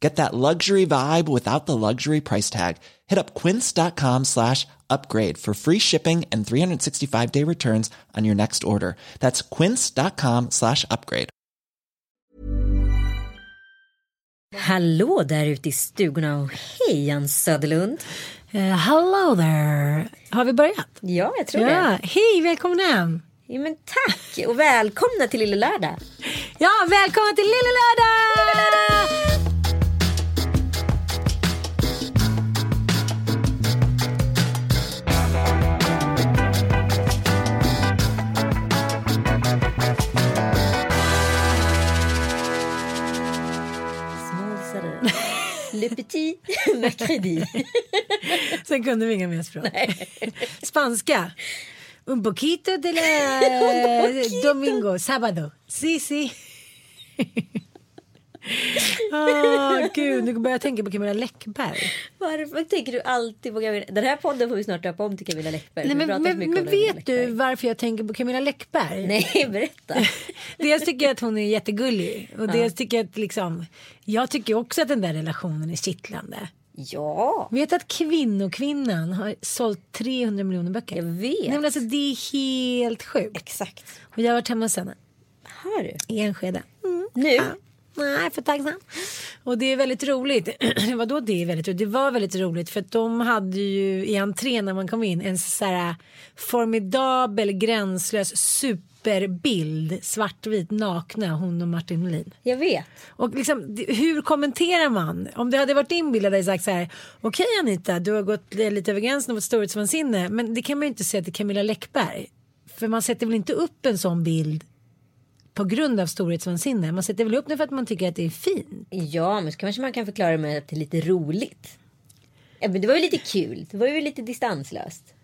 Get that luxury vibe without the luxury price tag. Hit up quince.com slash upgrade for free shipping and 365 day returns on your next order. That's quince.com slash upgrade. Hallå där ute i stugorna och hej Jan Söderlund. Uh, hello there. Har vi börjat? Ja, jag tror Ja, det. hej, välkommen hem. Ja, men tack och välkomna till Lille Lördag. Ja, välkommen till Lille Lördag! Small Le Petit Mercredi. Sen kunde vi inga mer språk. Spanska. Un poquito de la domingo, sábado. Sí, sí. Åh, gud, nu börjar jag tänka på Camilla Läckberg. Varför tänker du alltid på Camilla? Den här podden får vi snart döpa om till Camilla Läckberg. Nej, men men, men vet du varför jag tänker på Camilla Läckberg? Nej, berätta. Dels tycker jag att hon är jättegullig. Och dels tycker jag att liksom, jag tycker också att den där relationen är kittlande. Ja, Vet att kvinnokvinnan har sålt 300 miljoner böcker? jag vet. Nej, men alltså, det är helt sjukt. Exakt. Och jag har varit hemma hos henne Har du? i Enskede. Mm. Nu? Ja. Nej, för tacksam. Och det är väldigt roligt. Vadå det är väldigt roligt? Det var väldigt roligt för att de hade ju i entrén när man kom in en så här formidabel, gränslös superbild. Svartvit, nakna, hon och Martin Melin. Jag vet. Och liksom, hur kommenterar man? Om det hade varit din bild hade jag sagt så här. Okej Anita, du har gått lite över gränsen och fått storhetsvansinne. Men det kan man ju inte säga till Camilla Läckberg. För man sätter väl inte upp en sån bild på grund av storhetsvansinne. Man sätter väl upp den för att man tycker att det är fint. Ja, men så kanske man kan förklara det med att det är lite roligt. Ja, men det var ju lite kul. Det var ju lite distanslöst.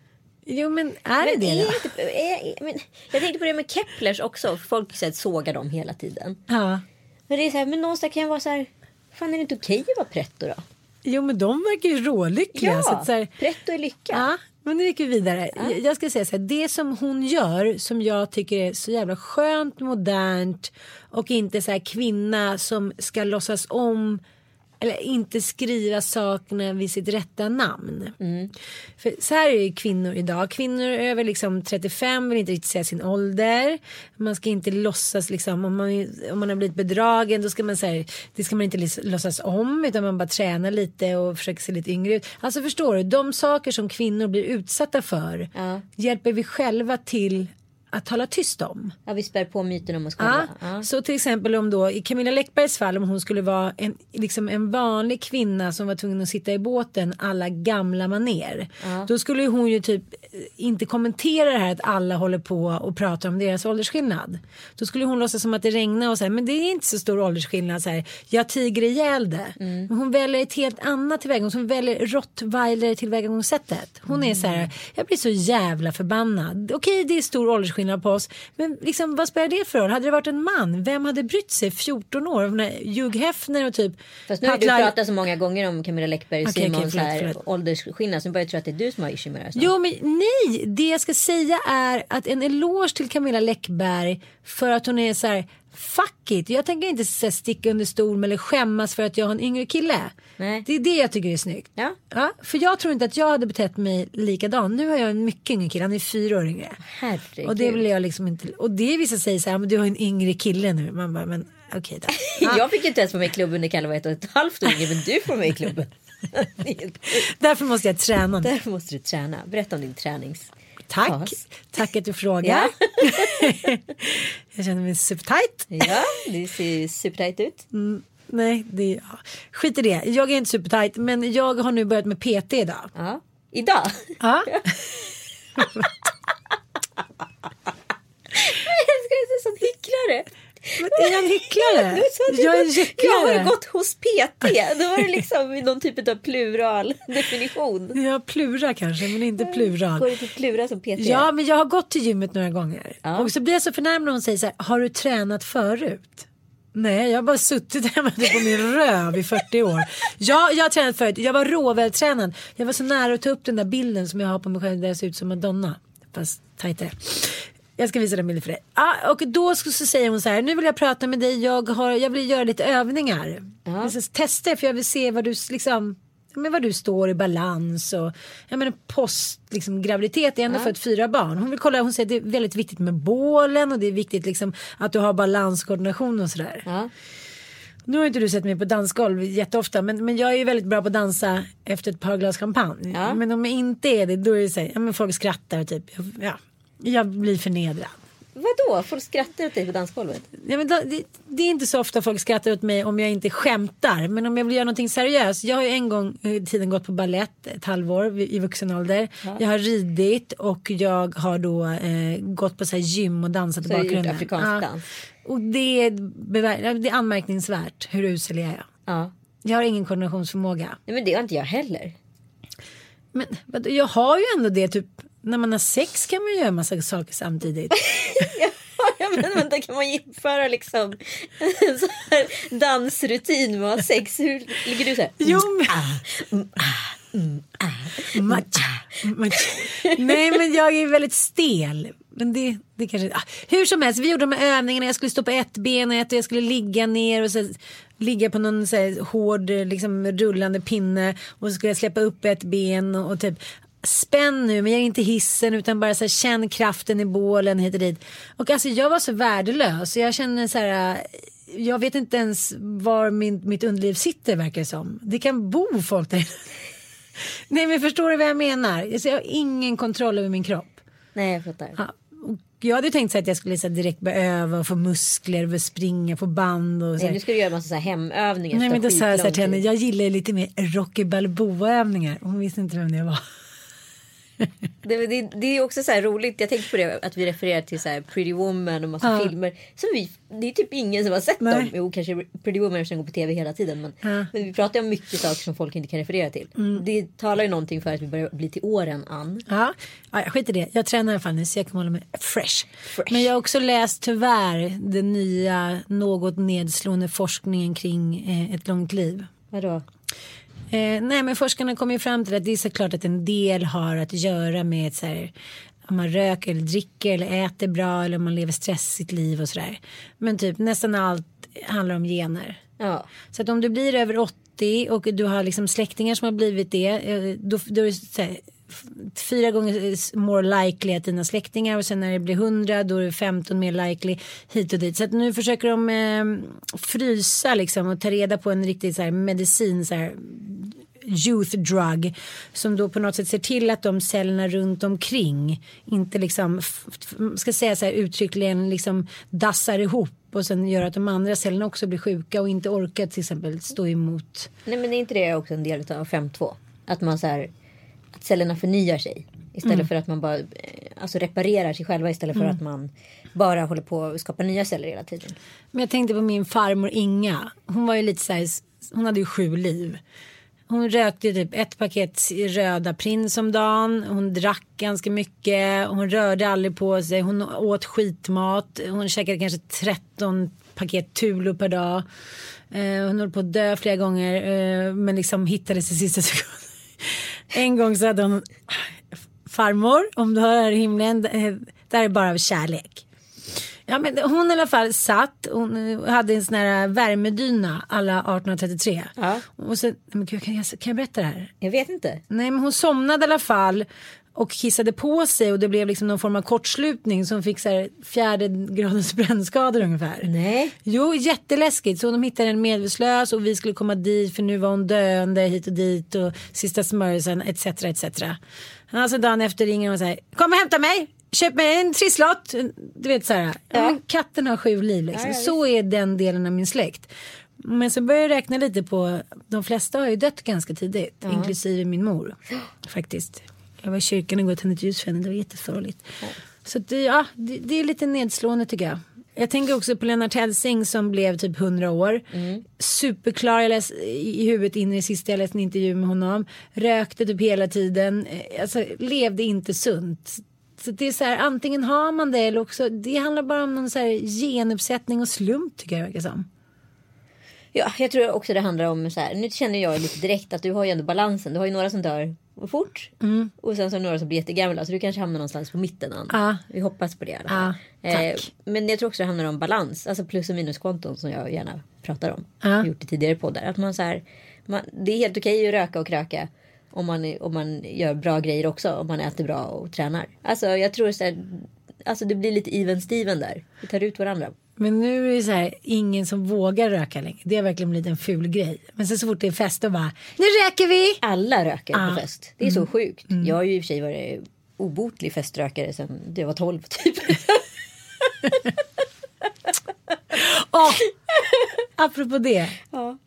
Jo men är Men det det är då? inte, är, men jag tänkte på det med Keplers också. Folk så här, sågar dem hela tiden. Ja. Men det är så här, men någonstans kan jag vara så här. Fan är det inte okej att vara pretto då? Jo men de verkar ju rålyckliga. så Ja, att så här, pretto är lycka. Ja, men nu gick vi vidare. Jag- Jag ska säga så här, det som hon gör som jag tycker är så jävla skönt, modernt och inte så här kvinna som ska låtsas om eller inte skriva sakerna vid sitt rätta namn. För så här är ju kvinnor idag. Kvinnor över liksom 35 vill inte riktigt säga sin ålder. Man ska inte låtsas liksom om man, om man har blivit bedragen då ska man säga det ska man inte låtsas om utan man bara tränar lite och försöker se lite yngre ut. Alltså förstår du, de saker som kvinnor blir utsatta för Ja. hjälper vi själva till att tala tyst om. Ja, vi spär på myten om Ja, själva. Ja. Så till exempel om då i Camilla Läckbergs fall om hon skulle vara en, liksom en vanlig kvinna som var tvungen att sitta i båten alla gamla maner. Då skulle hon ju typ eh, inte kommentera det här att alla håller på och pratar om deras åldersskillnad. Då skulle hon låtsas som att det regnar och säga men det är inte så stor åldersskillnad så här. Jag tiger ihjäl det. Men hon väljer ett helt annat tillvägagångssätt. Hon väljer rottweiler tillvägagångssättet. Hon är så här jag blir så jävla förbannad. Okej det är stor åldersskillnad på oss men liksom vad spelar det för roll? Hade det varit en man, vem hade brytt sig 14 år? När Hugh Hefner och typ Fast nu har du Pat Lyle- pratat så många gånger om Camilla Läckberg och Okej, Simon okej, så förlåt, här, förlåt. åldersskillnad. Så nu börjar jag tro att det är du som har issue med det här. Jo men nej, det jag ska säga är att en eloge till Camilla Läckberg för att hon är så här fuck it. Jag tänker inte så sticka under stol eller skämmas för att jag har en yngre kille. Nej. Det är det jag tycker är snyggt. Ja. Ja, för jag tror inte att jag hade betett mig likadan. Nu har jag en mycket yngre kille, han är fyra år yngre. Herregud. Och det vill jag liksom inte. Och det är vissa säger så här, men du har en yngre kille nu. Man bara, men Okej då. Jag fick inte ens vara med i klubben när Kalle var ett och ett halvt år men du får med i klubben. Därför måste jag träna nu. Där måste du träna. Berätta om din tränings... Tack. fas. Tack att du frågar. jag känner mig supertight. Ja, det ser ju supertajt ut. Nej, det, ja. skit i det. Jag är inte supertight men jag har nu börjat med PT idag. Ja. Idag. Ja. Jag ska se som hycklare. Men är jag en hycklare? Du du Jag är gått- Jag har hycklare. gått hos PT. Då var det liksom någon typ av plural definition. Jag plurar kanske men inte plural. Går det till plura som PT? Ja men jag har gått till gymmet några gånger. Ja. Och så blir jag så förnärmad när hon säger så här, har du tränat förut? Nej, jag har bara suttit hemma på min röv i 40 år. Ja, jag har tränat förut. Jag var råvältränad. Jag var så nära att ta upp den där bilden som jag har på mig själv där jag ser ut som Madonna. Fast tajtare. Jag ska visa den bilden för dig. Ah, och då så, så säger hon så här, nu vill jag prata med dig. Jag, har, jag vill göra lite övningar. Jag ska testa för jag vill se vad du liksom ja, men vad du står i balans och jag menar post liksom, graviditet. Har ändå fött fyra barn. Hon vill kolla, hon säger att det är väldigt viktigt med bålen och det är viktigt liksom, att du har balanskoordination och sådär. Ja. Nu har inte du sett mig på dansgolv jätteofta men, men jag är ju väldigt bra på att dansa efter ett par glas champagne. Ja. Men om jag inte är det då är det så här, ja, men folk skrattar typ, ja, jag blir förnedrad. Vadå? Folk skrattar åt dig på dansgolvet? Ja, men det, det är inte så ofta folk skrattar åt mig om jag inte skämtar. Men om jag vill göra någonting seriöst. Jag har ju en gång i tiden gått på ballett ett halvår i vuxen ålder. Jag har ridit och jag har då eh, gått på så här gym och dansat i Så har du gjort bakgrunden. afrikansk dans? Och det är, det är anmärkningsvärt hur usel jag är. Ja. Jag har ingen koordinationsförmåga. Nej, men det har inte jag heller. Men vadå, jag har ju ändå det typ. När man har sex kan man göra massa saker samtidigt. Ja, men vänta, kan man jämföra liksom en sån här dansrutin med att ha sex? Hur ligger du så här? Jo, men... Matcha, matcha. Nej men jag är väldigt stel. Men det, det kanske... Ah, hur som helst, vi gjorde de här övningarna. Jag skulle stå på ett ben och ett och jag skulle ligga ner och så ligga på någon så här, hård liksom, rullande pinne. Och så skulle jag släppa upp ett ben och, och typ spänn nu men gör inte hissen utan bara så här, känn kraften i bålen hit och dit. Och alltså jag var så värdelös. Jag känner så här jag vet inte ens var min, mitt underliv sitter verkar det som. Det kan bo folk där. Nej men förstår du vad jag menar? Alltså, jag har ingen kontroll över min kropp. Nej, jag fattar. Ja, jag hade tänkt så att jag skulle så direkt börja öva och få muskler och springa på band. Och så Nej, nu ska du göra massa så här hemövningar. Nej men då sa jag så här till henne, jag gillar lite mer Rocky Balboa övningar. Hon visste inte vem det var. Det, det, det är också så roligt. Jag tänkte på det att vi refererar till så Pretty Woman och massa Ja. filmer. Som vi, det är typ ingen som har sett Nej. dem. Jo, kanske Pretty Woman eftersom den går på tv hela tiden. Men, Ja. Mm. men vi pratar om mycket saker som folk inte kan referera till. Det talar ju någonting för att vi börjar bli till åren an. Ja, ja jag skiter i det. Jag tränar i alla fall nu så jag kan hålla mig fresh. Fresh. Men jag har också läst tyvärr den nya något nedslående forskningen kring eh, ett långt liv. Vadå? Eh, nej men forskarna kommer ju fram till att det är såklart att en del har att göra med så här, om man röker eller dricker eller äter bra eller om man lever stressigt liv och sådär. Men typ nästan allt handlar om gener. Ja. Så att om du blir över 80 och du har liksom släktingar som har blivit det. eh, Då, då är det så här, fyra gånger more likely att dina släktingar och sen när det blir 100 då är det 15 mer likely hit och dit. Så att nu försöker de eh, frysa liksom och ta reda på en riktig så här, medicin så här, youth drug som då på något sätt ser till att de cellerna runt omkring inte liksom ska säga så här uttryckligen liksom dassar ihop och sen gör att de andra cellerna också blir sjuka och inte orkar till exempel stå emot. Nej men är inte det också en del av 5.2? Att man så här, att cellerna förnyar sig. Istället Mm. för att man bara eh, alltså reparerar sig själva istället för att man bara håller på att skapa nya celler hela tiden. Men jag tänkte på min farmor Inga. Hon var ju lite så här, hon hade ju sju liv. Hon rökte typ ett paket röda prins om dagen. Hon drack ganska mycket. Hon rörde aldrig på sig. Hon åt skitmat. Hon käkade kanske 13 paket Tulo per dag. Eh, hon höll på att dö flera gånger. Eh, men liksom hittades i sista sekunden. En gång så hade hon farmor, om du hör här i himlen. Det här är bara av kärlek. Ja, men hon i alla fall satt, hon hade en sån här värmedyna alla 1833. Ja. Och så, men gud, kan, jag, kan jag berätta det här? Jag vet inte. Nej men hon somnade i alla fall och kissade på sig och det blev liksom någon form av kortslutning som fick så här fjärde gradens brännskador ungefär. Nej. Jo, jätteläskigt. Så de hittade en medvetslös och vi skulle komma dit för nu var hon döende hit och dit och sista smörjelsen etc. etc. Alltså dagen efter ringer hon och säger kom och hämta mig. Köp mig en trisslott. Du vet så här. Ja. katten har sju liv liksom. Ja, ja, så är den delen av min släkt. Men så börjar jag räkna lite på, de flesta har ju dött ganska tidigt, inklusive min mor. Faktiskt. Jag var i kyrkan igår och tände ett ljus för henne, det var jättesorgligt. Så det, ja, det, det är lite nedslående tycker jag. Jag tänker också på Lennart Hellsing som blev typ 100 år. Superklar, jag läs, i huvudet in i det sista, jag läste en intervju med honom. Rökte typ hela tiden, Eh, alltså levde inte sunt. Så det är så här, antingen har man det eller också, det handlar bara om någon så här genuppsättning och slump tycker jag verkar som. Ja, jag tror också det handlar om så här. Nu känner jag lite direkt att du har ju ändå balansen. Du har ju några som dör fort. Och sen så har du några som blir jättegamla. Så du kanske hamnar någonstans på mitten. Ann. Vi hoppas på det tack. Eh, men jag tror också det handlar om balans. Alltså plus och minuskonton som jag gärna pratar om. Ja. Jag har gjort i tidigare poddar. Att man så här, man, det är helt okej att röka och kröka. Om man, är- om man gör bra grejer också. Om man äter bra och tränar. Alltså jag tror så här, Alltså det blir lite even steven där. Vi tar ut varandra. Men nu är det så här, ingen som vågar röka längre. Det har verkligen blivit en ful grej. Men sen så fort det är fest då bara, nu röker vi! Alla röker Ja. på fest. Det är så sjukt. Jag har ju i och för sig varit obotlig feströkare sedan jag var 12 typ. Åh! Apropå det. Ja.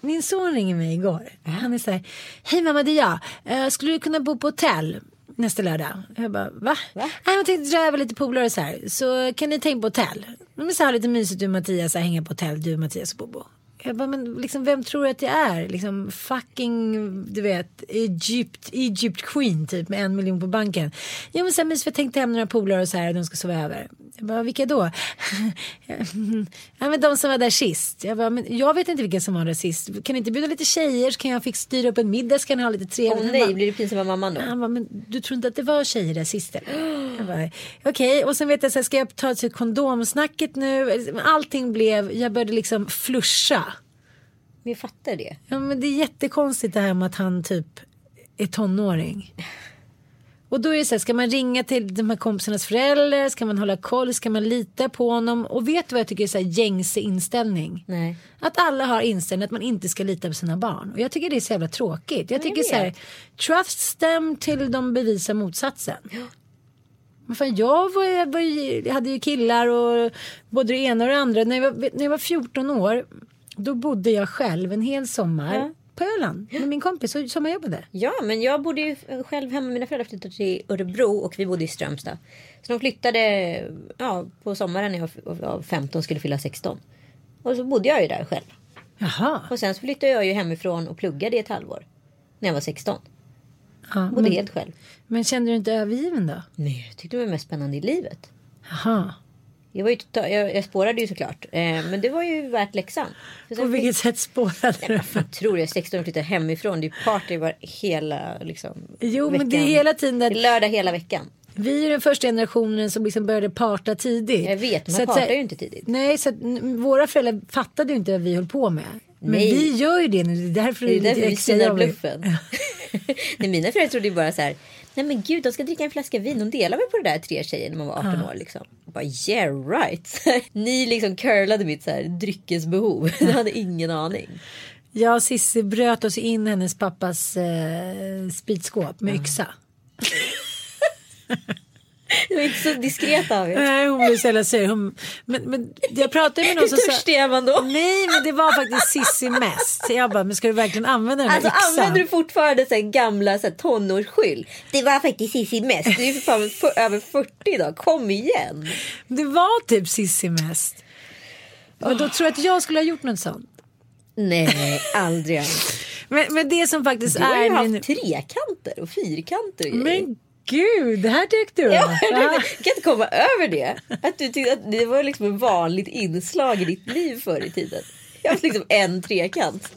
Min son ringer mig igår. Han är så här, hej mamma det är jag. Eh, skulle du kunna bo på hotell nästa lördag? Jag bara, va? Va? Nej, jag tänkte dra över lite polare så här. Så kan ni ta in på hotell? Men så här lite mysigt du och Mattias, så här, hänga på hotell, du Mattias och Bobo. Jag bara, men liksom, vem tror du att jag är? Liksom fucking, du vet, Egypt, Egypt Queen typ med en miljon på banken. Ja men så här mysigt, för jag tänkte hem några polare och så här och de ska sova över. Jag bara, vilka då? ja men de som var där sist. Jag bara, men jag vet inte vilka som var där sist. Kan ni inte bjuda lite tjejer så kan jag fixa styra upp en middag så kan ni ha lite trevligt. Åh nej, bara, blir du pinsam av mamman då? han bara, men du tror inte att det var tjejer där sist eller? Okej, och sen vet jag så här, ska jag ta till kondomsnacket nu? Allting blev, jag började liksom flusha. Men jag fattar det. Ja men det är jättekonstigt det här med att han typ är tonåring. Och då är det så här, ska man ringa till de här kompisarnas föräldrar? Ska man hålla koll? Ska man lita på honom? Och vet du vad jag tycker är så här gängse inställning? Nej. Att alla har inställningen att man inte ska lita på sina barn. Och jag tycker det är så jävla tråkigt. Jag tycker jag så här, trust them till de bevisar motsatsen. Men fan, jag, var, jag, var, jag hade ju killar och både det ena och det andra. När jag var, när jag var 14 år då bodde jag själv en hel sommar Ja. på Öland med min kompis och sommarjobbade. Ja, men jag bodde ju själv hemma. Mina föräldrar flyttade till Örebro och vi bodde i Strömstad. Så de flyttade ja, på sommaren när jag var 15 och skulle fylla 16. Och så bodde jag ju där själv. Jaha. Och sen så flyttade jag ju hemifrån och pluggade i ett halvår. När jag var 16. Ja, Bodde men, helt själv. men kände du inte övergiven då? Nej, jag tyckte det var mest spännande i livet. Jaha. Jag, var ju total, jag, jag spårade ju såklart. Eh, men det var ju värt läxan. För På vilket sätt spårade du? Jag tror jag 16 och flyttade hemifrån. Det är ju party var hela liksom, Jo, men veckan. det är hela tiden Det att- är lördag hela veckan. Vi är den första generationen som liksom började parta tidigt. Jag vet, man partar ju inte tidigt. Nej, så att, våra föräldrar fattade ju inte vad vi höll på med. Men Nej. vi gör ju det nu. Det är därför Det är lite därför vi synar bluffen. Nej, mina föräldrar trodde ju bara så här. Nej men gud, de ska dricka en flaska vin. De delar väl på det där tre tjejer när man var 18 år. Liksom. Jag bara, yeah right. Ni liksom curlade mitt så här, dryckesbehov. Jag hade ingen aning. Och Cissi bröt oss in hennes pappas eh, spritskåp med yxa. Det var inte så diskret av er. Nej, hon blev så jävla sur. Hon, men, men jag pratade med någon Hur som sa... törstig är man då? Nej, men det var faktiskt Cissi mest. Så jag bara, men ska du verkligen använda den här Alltså yxan? använder du fortfarande så här gamla så här, tonårsskyll? Det var faktiskt Cissi mest. Du är för fan för, över 40 idag. Kom igen. Det var typ Cissi mest. Och då tror jag att jag skulle ha gjort något sånt. Nej, aldrig. Men, men det som faktiskt Du har ju är haft min... trekanter och fyrkanter och grejer. Men gud, det här tyckte du Ja, om. jag kan inte komma över det. Att du tyckte att det var liksom ett vanligt inslag i ditt liv förr i tiden. Jag haft liksom en trekant.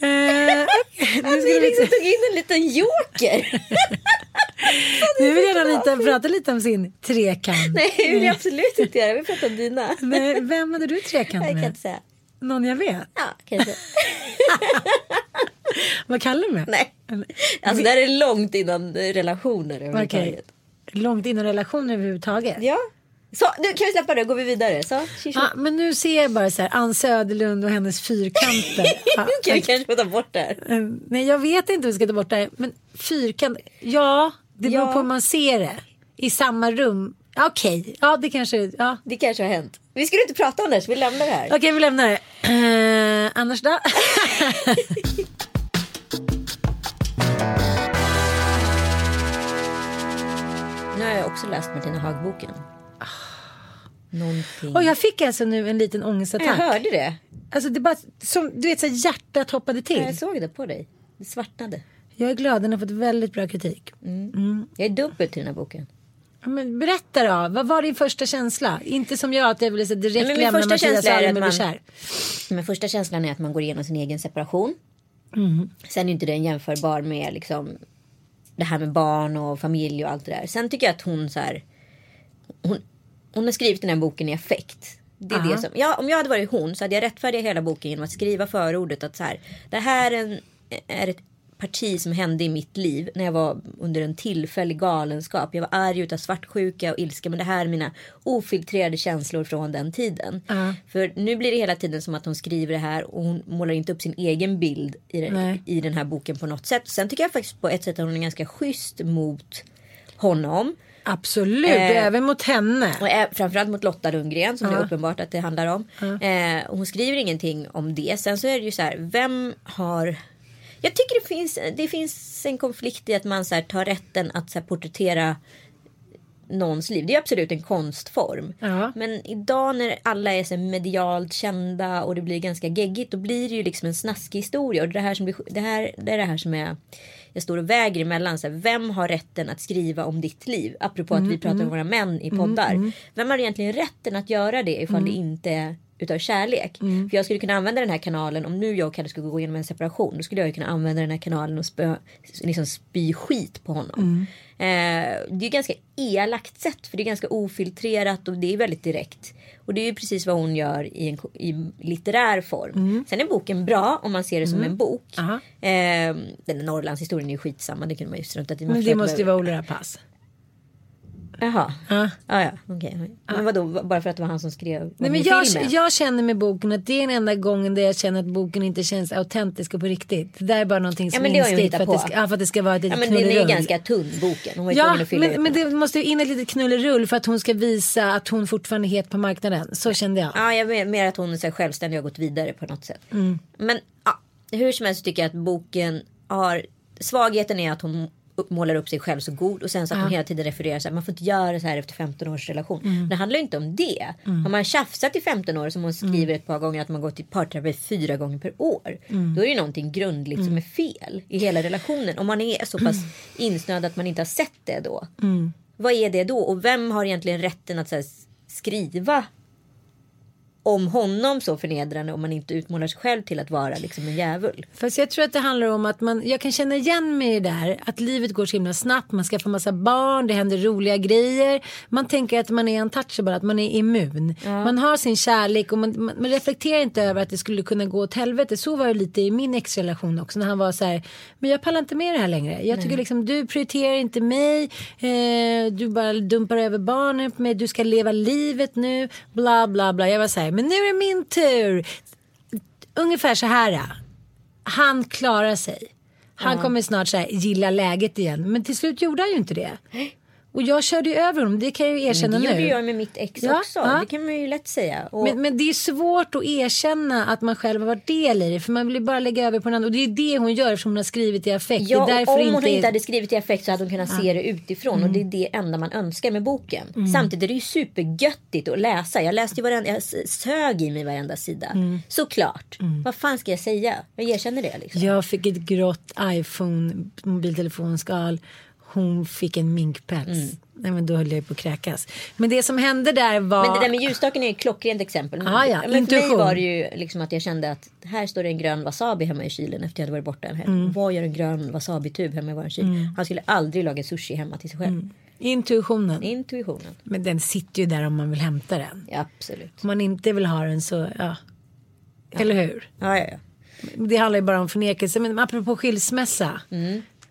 Eh, ska vi vi liksom tog in en liten joker. nu vill gärna Anita prata lite om sin trekant. Nej, det vill jag absolut inte göra. Jag vill prata om dina. Nej, vem hade du trekant Jag kan med? inte säga. Någon jag vet? Ja, kanske. Vad kallar du mig? Nej. Alltså det här är långt innan relationer överhuvudtaget. Långt innan relationer överhuvudtaget. Ja. Så, nu kan vi släppa det. Går vi vidare. Så. Ja, men nu ser jag bara så här Ann Söderlund och hennes fyrkanter. Nu kan vi kanske få ta bort det här. eh, Nej, jag vet inte hur vi ska ta bort det här. Men fyrkant, ja, det beror Ja. på hur man ser det. I samma rum. Okej, ja det kanske, ja. Det kanske har hänt. Vi skulle inte prata om det här så vi lämnar det här. Okej, vi lämnar det. Eh, annars då? också läst Martina Haag-boken. Någonting. Och jag fick alltså nu en liten jag ångestattack. hörde det. Alltså det bara, som, du vet så här, hjärtat hoppade till. Jag såg det på dig. Det svartnade. Jag är glad, den har fått väldigt bra kritik. Jag är dubbel till den här boken. Ja, Men berätta då, vad var din första känsla? Inte som jag att jag ville så direkt men lämna första Mattias känsla är arm att och bli man- kär. Men första känslan är att man går igenom sin egen separation. Sen är inte den jämförbar med liksom det här med barn och familj och allt det där. Sen tycker jag att hon så här. Hon, hon har skrivit den här boken i affekt. Det är Aha. det som, ja, om jag hade varit hon så hade jag rättfärdigat hela boken genom att skriva förordet att så här. Det här är, en, är ett parti som hände i mitt liv när jag var under en tillfällig galenskap. Jag var arg utav svartsjuka och ilska men det här är mina ofiltrerade känslor från den tiden. Ja. För nu blir det hela tiden som att hon skriver det här och hon målar inte upp sin egen bild i, det, Nej. i den här boken på något sätt. Sen tycker jag faktiskt på ett sätt att hon är ganska schysst mot honom. Absolut, Eh, även mot henne. Och framförallt mot Lotta Lundgren som det Ja. är uppenbart att det handlar om. Eh, och hon skriver ingenting om det. Sen så är det ju så här, vem har... Jag tycker det finns, det finns en konflikt i att man så här, tar rätten att så här, porträttera någons liv. Det är absolut en konstform. Ja. Men idag när alla är så medialt kända och det blir ganska geggigt då blir det ju liksom en snaskig historia. Och det, här som blir, det, här, det är det här som är jag står och väger emellan. Så här, vem har rätten att skriva om ditt liv? Apropå att vi pratar om våra män i poddar. Vem har egentligen rätten att göra det ifall det inte är utav kärlek? För jag skulle kunna använda den här kanalen om nu jag och Kalle skulle gå igenom en separation. Då skulle jag ju kunna använda den här kanalen och spö, liksom spy skit på honom. Eh, det är ganska elakt sätt för det är ganska ofiltrerat och det är väldigt direkt. Och det är ju precis vad hon gör i, en, i litterär form. Sen är boken bra om man ser det som en bok. Eh, den där Norrlandshistorien är ju skitsamma. Det kunde man ju strunta i. Men det måste ju vara Ola Rapace. Jaha. Ja. Ja, ja, okej. Men vadå, bara för att det var han som skrev Nej, men jag, filmen? jag känner med boken att det är den enda gången där jag känner att boken inte känns autentisk och på riktigt. Det där är bara någonting som Ja, är inställt för, att det på. ska, ja, för att det ska vara ett Ja, litet men den är ju ganska tunn boken. Hon var Ja, tvungen att fylla men, ut men det måste ju in ett litet knullerull för att hon ska visa att hon fortfarande är het på marknaden. Så kände jag. Ja, jag menar mer att hon är så självständig och har gått vidare på något sätt. Mm. Men ja, hur som helst tycker jag att boken har... Svagheten är att hon målar upp sig själv så god och sen så att hon hela tiden refererar så här, man får inte göra så här efter 15 års relation. Mm. Det handlar ju inte om det. Har man tjafsat i 15 år som hon Mm. skriver ett par gånger att man gått i parterapi fyra gånger per år. Mm. Då är det ju någonting grundligt som är fel i hela relationen. Om man är så pass insnöad att man inte har sett det då. Mm. Vad är det då? Och vem har egentligen rätten att så här, skriva om honom så förnedrande om man inte utmålar sig själv till att vara liksom en djävul. Fast jag tror att det handlar om att man, jag kan känna igen mig i det där. Att livet går så himla snabbt, man skaffar massa barn, det händer roliga grejer. Man tänker att man är untouchable, att man är immun. Man har sin kärlek och man, man, man reflekterar inte över att det skulle kunna gå åt helvete. Så var det lite i min ex-relation också. När han var så här, men jag pallar inte med det här längre. Jag tycker liksom, du prioriterar inte mig. Eh, du bara dumpar över barnen på mig. Du ska leva livet nu. Bla bla bla. Jag var så här, men nu är det min tur. Ungefär så här. Han klarar sig. Han kommer snart så här, gilla läget igen. Men till slut gjorde han ju inte det. Och jag körde ju över honom, det kan jag ju erkänna det nu. gjorde jag med mitt ex Ja, också. ja. Det kan man ju lätt säga. Och, Men, men det är svårt att erkänna att man själv har varit del i det. För man vill ju bara lägga över på den andra. Och det är det hon gör eftersom hon har skrivit i affekt. ja, det om inte hon inte hade skrivit i affekt så hade hon kunnat se det utifrån. Och det är det enda man önskar med boken. Samtidigt är det ju supergöttigt att läsa. Jag läste ju varenda, jag sög i mig varenda sida. Såklart. Vad fan ska jag säga? Jag erkänner det liksom. Jag fick ett grått iPhone mobiltelefonskal. Hon fick en minkpäls. Mm. Nej men då höll jag på att kräkas. Men det som hände där var... Men det där med ljusstaken är ju ett klockrent exempel. Ah, ja, men för mig intuition. var det ju liksom att jag kände att här står det en grön wasabi hemma i kylen efter jag hade varit borta en helg. Mm. Vad gör en grön wasabi-tub hemma i vår kyl? Han skulle aldrig laga sushi hemma till sig själv. Mm. Intuitionen. Intuitionen. Men den sitter ju där om man vill hämta den. Ja, absolut. Om man inte vill ha den så, ja. Eller hur? Ja, ja, ja. Det handlar ju bara om förnekelse. Men apropå skilsmässa.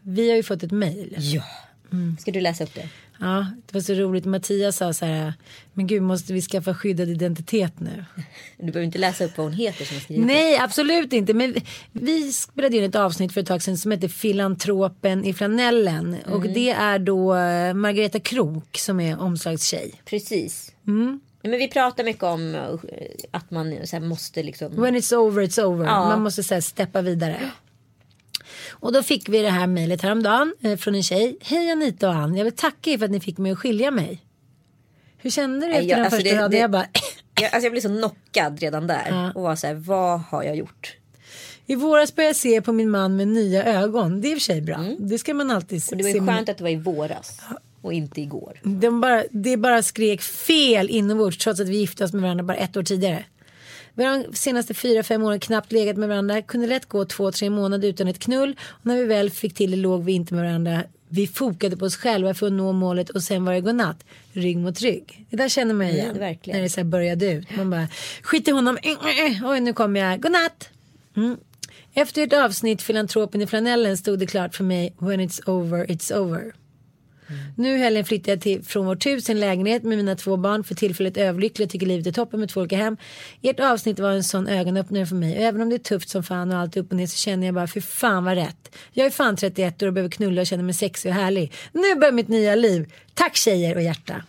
Vi har ju fått ett mejl. Ja. Ska du läsa upp det? Ja, det var så roligt. Mattias sa så här. Men gud, måste vi skaffa skyddad identitet nu? Du behöver inte läsa upp vad hon heter som det. Nej, absolut inte. Men vi- spelade in ett avsnitt för ett tag sedan som heter Filantropen i flanellen. Och det är då eh, Margareta Krok som är omslagstjej. Precis. Mm. Men vi pratar mycket om eh, att man så måste liksom. When it's over, it's over. Ja. Man måste så här, steppa vidare. Och då fick vi det här mejlet häromdagen eh, från en tjej. Hej Anita och Ann, jag vill tacka er för att ni fick mig att skilja mig. Hur kände du efter jag- den alltså första raden? Jag bara, Jag, alltså jag blev så knockad redan där. Ja. Och var så här, vad har jag gjort? I våras började jag se på min man med nya ögon. Det är i och för sig bra. Det ska man alltid Mm. Och det var se. ju skönt att det var i våras. Och inte igår. De bara, det bara skrek fel inombords trots att vi gifte oss med varandra bara ett år tidigare. Vi har de senaste fyra, fem åren knappt legat med varandra. Kunde lätt gå två, tre månader utan ett knull. Och när vi väl fick till det låg vi inte med varandra. Vi fokade på oss själva för att nå målet och sen var det godnatt. Rygg mot rygg. Det där känner man igen. Mm, verkligen. När det så här började ut. Man bara skit i honom. Oj nu kommer jag. Godnatt. Mm. Efter ett avsnitt Filantropen i flanellen stod det klart för mig when it's over, it's over. Nu i helgen flyttar jag till, från vårt hus en lägenhet med mina två barn. För tillfället överlycklig och tycker livet är toppen med två olika hem. Ert avsnitt var en sån ögonöppnare för mig. Och även om det är tufft som fan och allt upp och ner så känner jag bara för fan vad rätt. Jag är fan 31 år och behöver knulla och känner mig sexig och härlig. Nu börjar mitt nya liv. Tack tjejer och hjärta.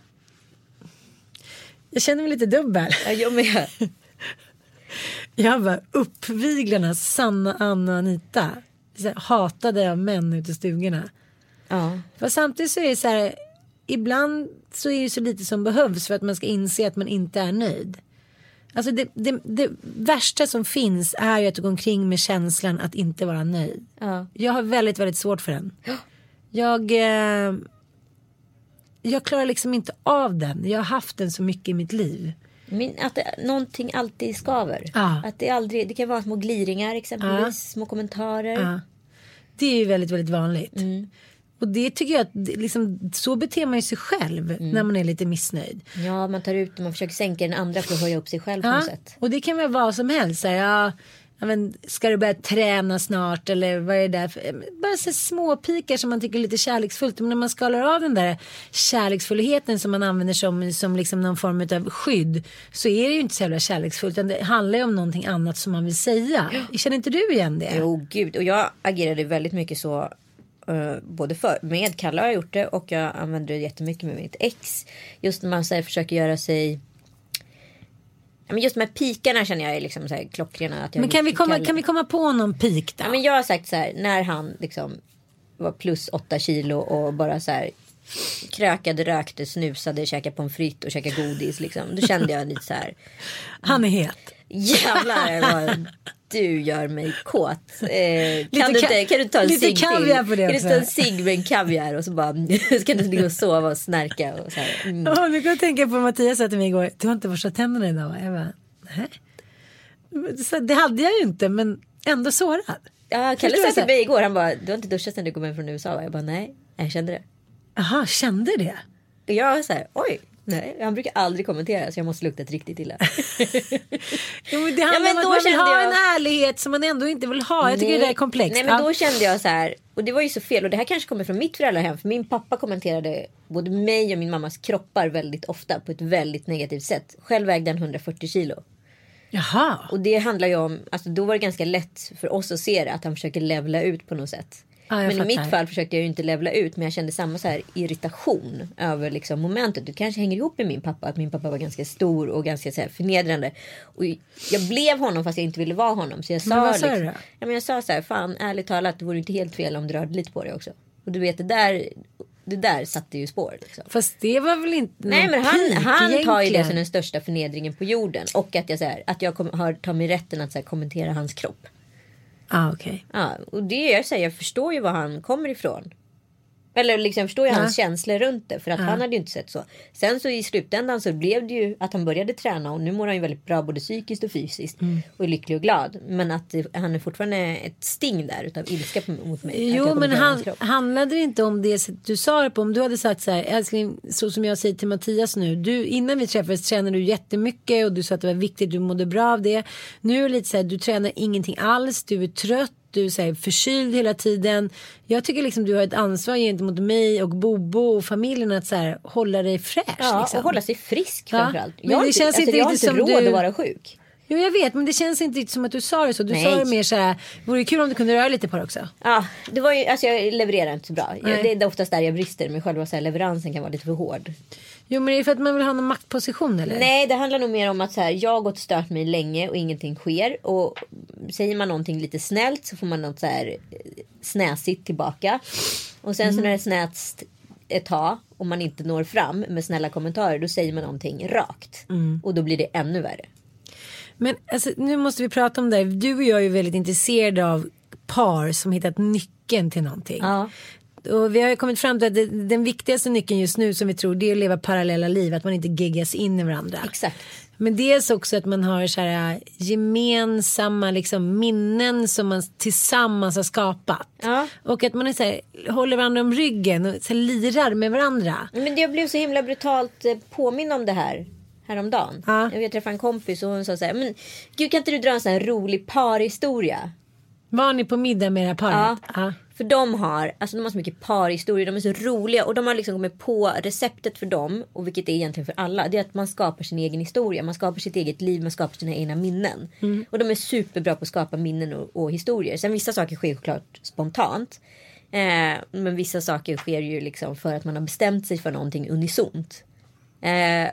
Jag känner mig lite dubbel. Ja, jag med. Jag var uppviglarna Sanna, Anna och Anita. Så hatade av män ute i stugorna. Ja. Samtidigt så är det så här. Ibland så är det så lite som behövs för att man ska inse att man inte är nöjd. Alltså det, det, det värsta som finns är ju att gå omkring med känslan att inte vara nöjd. Ja. Jag har väldigt, väldigt svårt för den. Jag, eh, jag klarar liksom inte av den. Jag har haft den så mycket i mitt liv. Men att det, någonting alltid skaver. Ja. Att det, aldrig, det kan vara små gliringar exempelvis. Små kommentarer. Ja. Det är ju väldigt, väldigt vanligt. Och det tycker jag att liksom, så beter man ju sig själv när man är lite missnöjd. Ja, man tar ut och man försöker sänka den andra för att höja upp sig själv på Ja, något sätt. och det kan vara vad som helst. Så här, ja, men, ska du börja träna snart eller vad är det där? Bara så små pikar som man tycker är lite kärleksfullt. Men när man skalar av den där kärleksfullheten som man använder som, som liksom någon form av skydd. Så är det ju inte så jävla kärleksfullt. Utan det handlar ju om någonting annat som man vill säga. Känner inte du igen det? Jo, gud. Och jag agerade väldigt mycket så. Eh, både för, med Kalle har jag gjort det och jag använder det jättemycket med mitt ex. Just när man så här, försöker göra sig. Men just här pikarna känner jag är liksom så här klockrena. Att jag Men kan vi, komma, Kalle. kan vi komma på någon pik då? Ja, men jag har sagt så här när han liksom var plus åtta kilo och bara så här krökade, rökte, snusade, käkade pommes frites och käkade godis liksom. Då kände jag lite så här. Han är het. Jävlar vad du gör mig kåt. Eh, kan, du inte, kan du ta en cigg till? på det Kan du också. inte ta en cigg med en kaviar och så bara så kan du ligga och sova och snärka och så här. Mm. Ja, nu kan jag tänka på Mattias sa till mig igår. Du har inte borstat tänderna idag va? Jag bara, nej. Det hade jag ju inte men ändå sårad. Ja, Kalle du sa till mig igår, han bara, du har inte duschat sen du kom hem från USA va? Jag bara, nej, jag kände det. Jaha, kände det? Jag var så här, oj, nej, han brukar aldrig kommentera så jag måste lukta riktigt illa. Jo, men det handlar men om att man vill ha jag- en ärlighet som man ändå inte vill ha. Jag tycker Nej. det där är komplext. Nej men Ja. då kände jag så här. Och det var ju så fel. Och det här kanske kommer från mitt föräldrahem. För min pappa kommenterade både mig och min mammas kroppar väldigt ofta. På ett väldigt negativt sätt. Själv vägde han 140 kilo. Jaha. Och det handlar ju om. Alltså då var det ganska lätt för oss att se det. Att han försöker levla ut på något sätt. Ja, men i fattar. mitt fall försökte jag ju inte levla ut. Men jag kände samma så här irritation över liksom momentet. Det kanske hänger ihop med min pappa. Att min pappa var ganska stor och ganska så här förnedrande. Och jag blev honom fast jag inte ville vara honom. Så jag sa, vad sa du liksom, då? ja, men jag sa så här. Fan ärligt talat. Det vore inte helt fel om du rörde lite på dig också. Och du vet det där. Det där satte ju spår. Liksom. Fast det var väl inte Nej men han, han tar ju det som den största förnedringen på jorden. Och att jag, så här, att jag kom, har, tar mig rätten att så här, kommentera hans kropp. Ah, okej. Ja, och det jag säger, jag förstår ju var han kommer ifrån. Eller liksom jag förstår ju hans känslor runt det. För att han hade ju inte sett så. Sen så i slutändan så blev det ju att han började träna. Och nu mår han ju väldigt bra både psykiskt och fysiskt. Mm. Och är lycklig och glad. Men att han är fortfarande ett sting där utav ilska mot mig. jag Jo men han, handlade det inte om det du sa det på? Om du hade sagt så här, älskling, så som jag säger till Mattias nu. Du, innan vi träffades tränade du jättemycket och du sa att det var viktigt, du mådde bra av det. Nu är det lite så här, du tränar ingenting alls, du är trött. Du är förkyld hela tiden. Jag tycker liksom du har ett ansvar gentemot mig och Bobo och familjen att så här, hålla dig fräsch. Ja, liksom. och hålla sig frisk Ja, framförallt. men Jag har det inte, känns alltså, inte jag har inte råd du- att vara sjuk. Jo jag vet men det känns inte riktigt som att du sa det så. Du Nej. sa det mer så här, vore det kul om du kunde röra lite på det också. Ja, det var ju, alltså jag levererar inte så bra. Jag, det är oftast där jag brister. Men själva så här, leveransen kan vara lite för hård. Jo men är det för att man vill ha någon maktposition eller? Nej, det handlar nog mer om att så här, jag har gått och stört mig länge och ingenting sker. Och säger man någonting lite snällt så får man något så här eh, snäsigt tillbaka. Och sen så när det är snäst ett tag och man inte når fram med snälla kommentarer då säger man någonting rakt. Och då blir det ännu värre. Men alltså, nu måste vi prata om det. Du och jag är ju väldigt intresserade av par som hittat nyckeln till någonting. Ja. Och vi har kommit fram till att det, den viktigaste nyckeln just nu som vi tror det är att leva parallella liv. Att man inte geggas in i varandra. Exakt. Men dels också att man har så här gemensamma liksom, minnen som man tillsammans har skapat. Ja. Och att man är så här, håller varandra om ryggen och så här, lirar med varandra. Men jag blev så himla brutalt eh, påminn om det här häromdagen. Ja. Jag träffade en kompis och hon sa så här. Men gud kan inte du dra en sån här rolig parhistoria? Var ni på middag med era paret? Ja. För de har, alltså de har så mycket parhistorier, de är så roliga och de har liksom kommit på receptet för dem och vilket är egentligen för alla. Det är att man skapar sin egen historia, man skapar sitt eget liv, man skapar sina egna minnen. Och de är superbra på att skapa minnen och, och historier. Sen vissa saker sker såklart spontant. Eh, men vissa saker sker ju liksom för att man har bestämt sig för någonting unisont. Eh,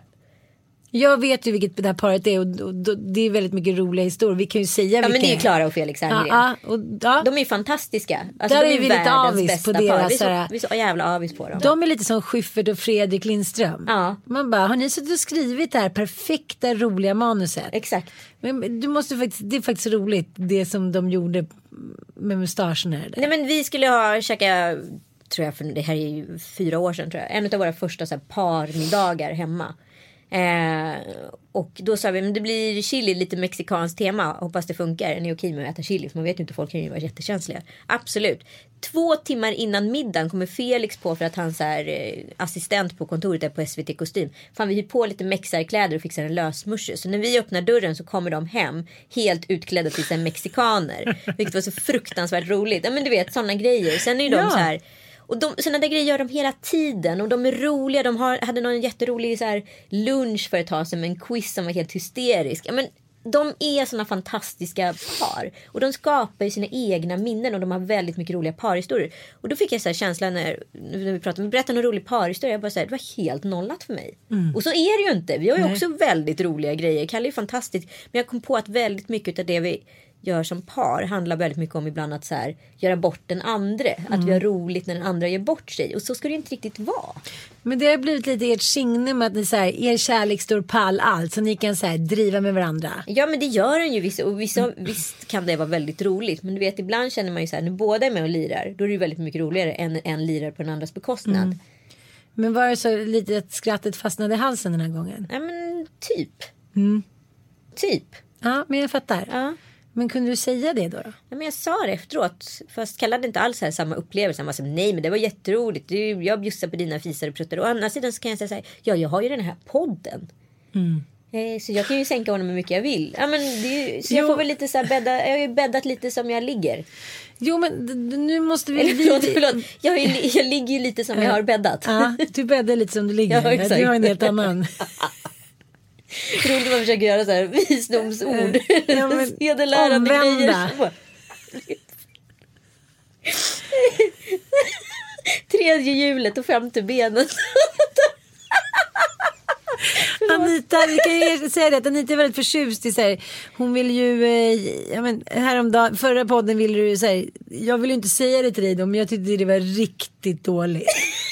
Jag vet ju vilket det här paret är och, och, och det är väldigt mycket roliga historier. Vi kan ju säga ja vilka men det är ju Klara och Felix Ja, Herngren. ja, och, ja. De är ju fantastiska. Alltså, Där de är vi lite avis på par. deras Vi är, så, vi är så jävla avis på dem. De är lite som Schyffert och Fredrik Lindström. Ja. Man bara, har ni suttit och skrivit det här perfekta roliga manuset? Exakt. Men du måste faktiskt, det är faktiskt roligt det som de gjorde med mustascherna. där. Nej men vi skulle ha käka, tror jag, för det här är ju fyra år sedan tror jag. En av våra första så här, parmiddagar hemma. Eh, och då sa vi, men det blir chili, lite mexikanskt tema. Hoppas det funkar. Är ni okej med att äta chili? För man vet ju inte, folk kan ju vara jättekänsliga. Absolut. Två timmar innan middagen kommer Felix på för att hans här, eh, assistent på kontoret är på SVT kostym. Fan vi hyr på lite mexarkläder och fixar en lösmusche. Så när vi öppnar dörren så kommer de hem helt utklädda till här, mexikaner. Vilket var så fruktansvärt roligt. Ja men du vet sådana grejer. Sen är ju de Ja. så här och de, sådana där grejer gör de hela tiden och de är roliga. De har, hade någon jätterolig så här, lunch för ett tag sedan med en quiz som var helt hysterisk. Men, de är sådana fantastiska par. Och de skapar ju sina egna minnen och de har väldigt mycket roliga parhistorier. Och då fick jag så här känslan när, när vi pratade om berätta någon rolig parhistoria. Jag bara så här, det var helt nollat för mig. Och så är det ju inte. Vi har ju också väldigt roliga grejer. Kalle är fantastisk. Men jag kom på att väldigt mycket av det vi gör som par handlar väldigt mycket om ibland att så här, göra bort den andra. Att vi har roligt när den andra gör bort sig. Och så ska det inte riktigt vara. Men det har blivit lite ert signum att ni så här, er kärlek står pall allt. Så ni kan så här, driva med varandra. Ja men det gör den ju vissa, och vissa, visst kan det vara väldigt roligt. Men du vet ibland känner man ju så här när båda är med och lirar. Då är det ju väldigt mycket roligare än en lirar på den andras bekostnad. Men var det så lite att skrattet fastnade i halsen den här gången? Ja men typ. Typ. Ja, men jag fattar. Ja. Men kunde du säga det då? då? Ja, men jag sa det efteråt. Fast Kalle hade inte alls här samma upplevelse. Han var så, nej men det var jätteroligt. Du, jag bjussar på dina fisar och pruttar. Å andra sidan så kan jag säga så här. Ja jag har ju den här podden. Eh, Så jag kan ju sänka honom hur mycket jag vill. Ja, men ju- så jag Jo. får väl lite så här bädda. Jag har ju bäddat lite som jag ligger. Jo, men nu måste vi... Eller förlåt, förlåt. Jag, är, jag ligger ju lite som jag har bäddat. Ja, du bäddar lite som du ligger. Ja, du har en helt annan. Roligt att man försöker göra så här visdomsord. Ja, men Sedelärande grejer. Så. Tredje hjulet och femte benet. Anita, vi kan ju säga det att Anita är väldigt förtjust i så här, hon vill ju, eh, ja men häromdagen, förra podden ville du så här, jag vill ju inte säga det till dig då, men jag tyckte det var riktigt dåligt.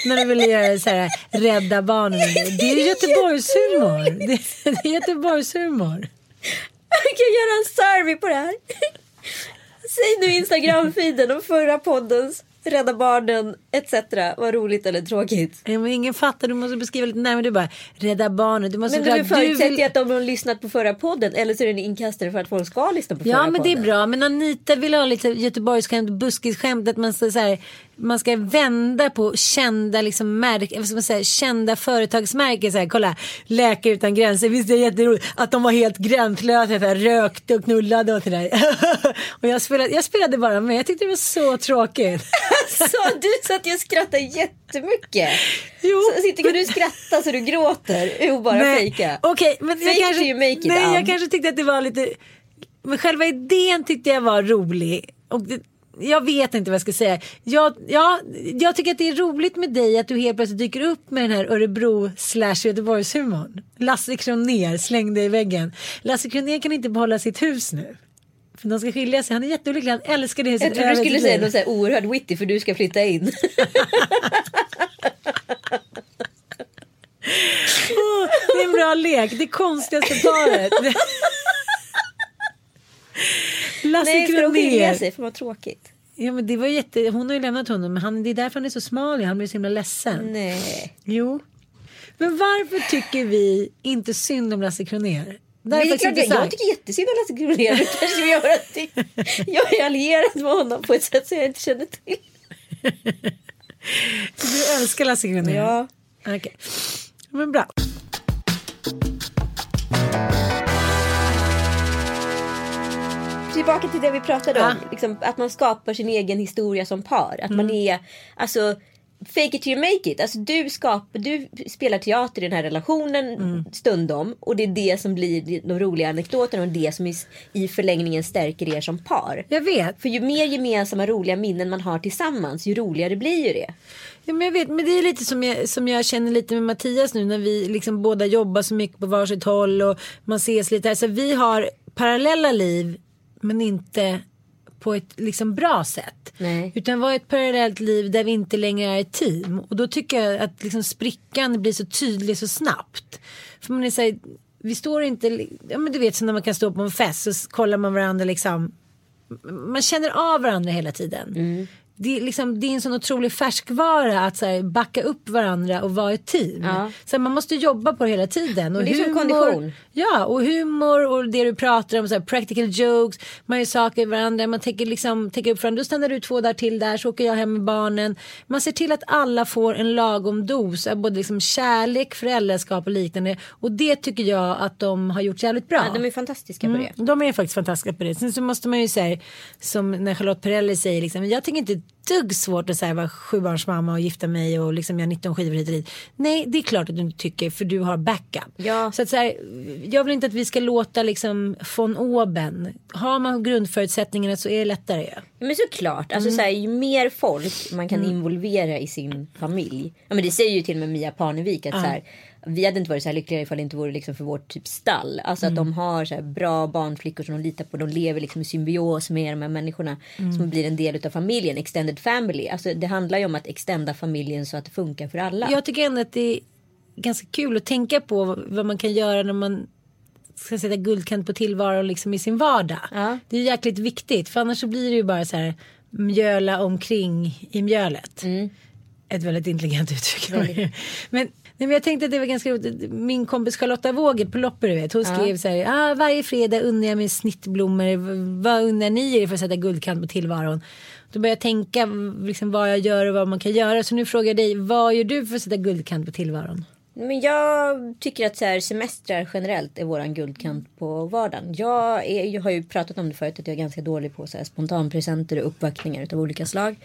När du ville göra så här, rädda barnen. och Det är Göteborgshumor. Det, är Göteborgshumor. Jag kan göra en survey på det här. Säg nu Instagram-feeden om förra poddens Rädda Barnen etc. Var roligt eller tråkigt? Ja, men ingen fattar, du måste beskriva lite närmare. Du bara Rädda Barnen. Du måste Men du förutsätter vill- ju att de har lyssnat på förra podden eller så är det en inkastare för att folk ska lyssna på förra Ja men det är podden. bra. Men Anita vill ha lite Göteborgsskämt, buskisskämt. Att man ska, så här, man ska vända på kända, liksom, märk, vad ska man säga, kända företagsmärken. Så här, kolla, Läkare utan gränser. Visst är det jätteroligt att de var helt gränslösa. Så här, rökte och knullade och sådär. och jag spelade, jag spelade bara med. Jag tyckte det var så tråkigt. Så du satt ju och skrattade jättemycket. Jo, så sitter kan du skratta så du gråter och bara Nej, fejka. Okej, men jag Fake kanske, till you make it, nej, jag kanske tyckte att det var lite... Men själva idén tyckte jag var rolig. Och det, jag vet inte vad jag ska säga. Jag, ja, jag tycker att det är roligt med dig att du helt plötsligt dyker upp med den här Örebro slash Göteborgshumorn. Lasse Kronér slängde i väggen. Lasse Kronér kan inte behålla sitt hus nu. För de ska skilja sig. Han är jätteolycklig. Han älskar det Jag trodde du skulle säga något så här oerhört witty för du ska flytta in. Åh, det är en bra lek. Det konstigaste paret. Lasse Nej, ska de skilja sig? För vad tråkigt. Ja men det var jätte, hon har ju lämnat honom men han, det är därför han är så smal han blir så himla ledsen. Nej. Jo. Men varför tycker vi inte synd om Lasse Kronér? Är det är klart, jag, jag tycker jättesynd om Lasse Kronér. Kanske gör att Jag är allierad med honom på ett sätt som jag inte känner till. Du älskar Lasse Kronér? Ja. Okej. Men bra. Tillbaka till det vi pratade om. Ja. Liksom, att man skapar sin egen historia som par. Att man är, alltså fake it till you make it. Alltså du, skapar, du spelar teater i den här relationen stundom. Och det är det som blir de roliga anekdoterna och det som i, i förlängningen stärker er som par. Jag vet. För ju mer gemensamma roliga minnen man har tillsammans ju roligare blir ju det. Ja, men jag vet, men det är lite som jag, som jag känner lite med Mattias nu när vi liksom båda jobbar så mycket på varsitt håll och man ses lite här. Så vi har parallella liv men inte på ett liksom bra sätt. Nej. Utan var ett parallellt liv där vi inte längre är ett team. Och då tycker jag att liksom sprickan blir så tydlig så snabbt. För man är så här, vi står inte, ja men du vet som när man kan stå på en fest så kollar man varandra liksom. Man känner av varandra hela tiden. Det, är liksom, det är en sån otrolig färskvara att så här, backa upp varandra och vara ett team. Ja. Så här, man måste jobba på det hela tiden. Och det är som kondition. Ja, och humor och det du pratar om, så här, practical jokes. Man gör saker varandra, man tänker, liksom, tänker upp varandra. Då stannar du två där till där, så åker jag hem med barnen. Man ser till att alla får en lagom dos av både liksom kärlek, föräldraskap och liknande. Och det tycker jag att de har gjort jävligt bra. Ja, de är fantastiska på det. Mm, de är faktiskt fantastiska på det. Sen så måste man ju säga, som när Charlotte Perrelli säger, liksom, jag tycker inte dugg svårt att säga, vara sjubarnsmamma och gifta mig och liksom jag har 19 skivor hit och dit. Nej, det är klart att du inte tycker för du har backup. Ja. Så att så här, jag vill inte att vi ska låta liksom von oben. Har man grundförutsättningarna så är det lättare. Ja. Men såklart, alltså, så här, ju mer folk man kan involvera i sin familj. Ja, men det säger ju till och med Mia Parnevik att så här, vi hade inte varit så här lyckliga ifall det inte vore liksom för vårt typ stall. Alltså att de har så bra barnflickor som de litar på. De lever liksom i symbios med de här människorna som blir en del av familjen. Extended family. Alltså det handlar ju om att extenda familjen så att det funkar för alla. Jag tycker ändå att det är ganska kul att tänka på vad man kan göra när man ska sätta guldkant på tillvaron liksom i sin vardag. Ja. Det är jäkligt viktigt för annars så blir det ju bara så här mjöla omkring i mjölet. Ett väldigt intelligent uttryck. men, nej, men jag tänkte att det var ganska roligt. Min kompis Charlotta Vågel på Lopper du vet. Hon skrev så här. Ah, varje fredag unnar jag mig snittblommor. Vad unnar ni er för att sätta guldkant på tillvaron? Då börjar jag tänka liksom, vad jag gör och vad man kan göra. Så nu frågar jag dig. Vad gör du för att sätta guldkant på tillvaron? Men jag tycker att så här, semestrar generellt är våran guldkant på vardagen. Jag, är, jag har ju pratat om det förut att jag är ganska dålig på så här, spontanpresenter och uppvaktningar av olika slag.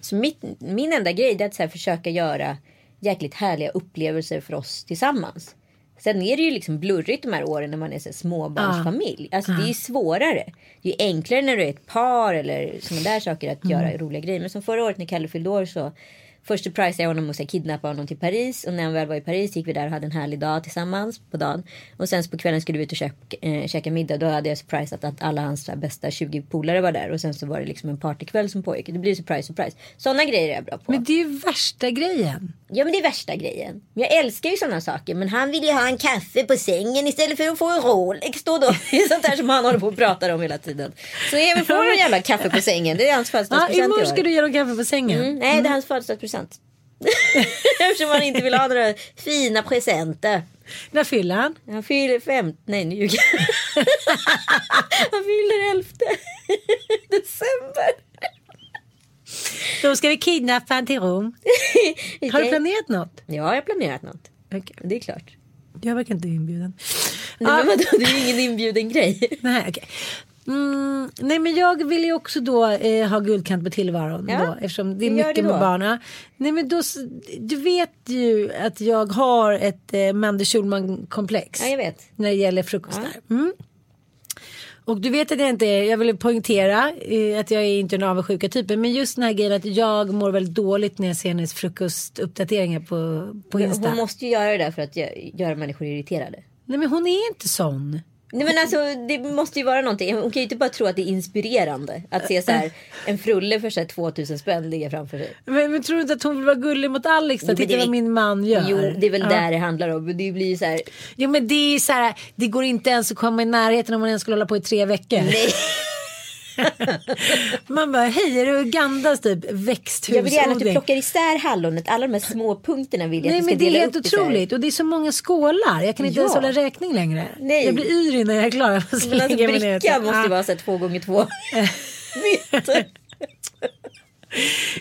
Så mitt, min enda grej är att så här, försöka göra jäkligt härliga upplevelser för oss tillsammans. Sen är det ju liksom blurrigt de här åren när man är så småbarnsfamilj. Alltså det är ju svårare. Det är enklare när du är ett par eller sådana där saker att göra roliga grejer. Men som förra året när Kalle fyllde år så Först surprisade jag honom och kidnappade honom till Paris. Och när han väl var i Paris gick vi där och hade en härlig dag tillsammans på dagen. Och sen på kvällen skulle vi ut och käka, eh, käka middag. Då hade jag surprisat att alla hans här, bästa 20 polare var där. Och sen så var det liksom en partykväll som pågick. Det blir surprise, surprise. Sådana grejer är jag bra på. Men det är ju värsta grejen. Ja men det är värsta grejen. Jag älskar ju sådana saker. Men han vill ju ha en kaffe på sängen istället för att få en Rolex då. då. Det är sånt där som han håller på och pratar om hela tiden. Så Emil får en jävla kaffe på sängen. Det är hans Ja, födelsedagspresent imorgon i ska du ge dem kaffe på sängen. Mm, nej det är hans födelsedagspresent. Eftersom han inte vill ha några fina presenter. När fyller han? Han fyller fem... Nej nu ljuger. Han fyller elfte december. Då ska vi kidnappa han till Rom. Har du planerat något? Ja jag har planerat något. Okej. Det är klart. Jag verkar inte inbjuden. Nej, men vadå, det är ju ingen inbjuden grej. Nej, okej. Mm, nej men jag vill ju också då eh, ha guldkant på tillvaron Ja. då, eftersom det är mycket du med barnen. Nej men då, du vet ju att jag har ett eh, Mandy Schulman komplex. Ja jag vet. När det gäller frukostar. Mm. Och du vet att jag inte är, jag vill poängtera eh, att jag är inte den avundsjuka typen. Men just den här grejen att jag mår väldigt dåligt när jag ser hennes frukostuppdateringar på, på Insta. Hon måste ju göra det där för att gö- göra människor irriterade. Nej men hon är inte sån. Nej men alltså det måste ju vara någonting. Hon kan ju inte bara tro att det är inspirerande. Att se så här en frulle för här 2000 spänn ligga framför sig. Men, men tror du inte att hon vill vara gullig mot Alex? Men Titta vad min man gör. Jo det är väl Ja. där det handlar om. Det blir så här. Jo men det är ju så här, det går inte ens att komma i närheten om man ens skulle hålla på i tre veckor. Nej, Man bara, hej är det Ugandas typ växthusodling? jag vill gärna att du plockar isär hallonet. Alla de här små punkterna vill jag Nej att du men ska det är dela helt upp i så här. otroligt och det är så många skålar. Jag kan inte Ja. ens hålla räkning längre. Nej. Jag blir yr innan jag är klar. Men alltså brickan måste Ah. vara så här två gånger två meter.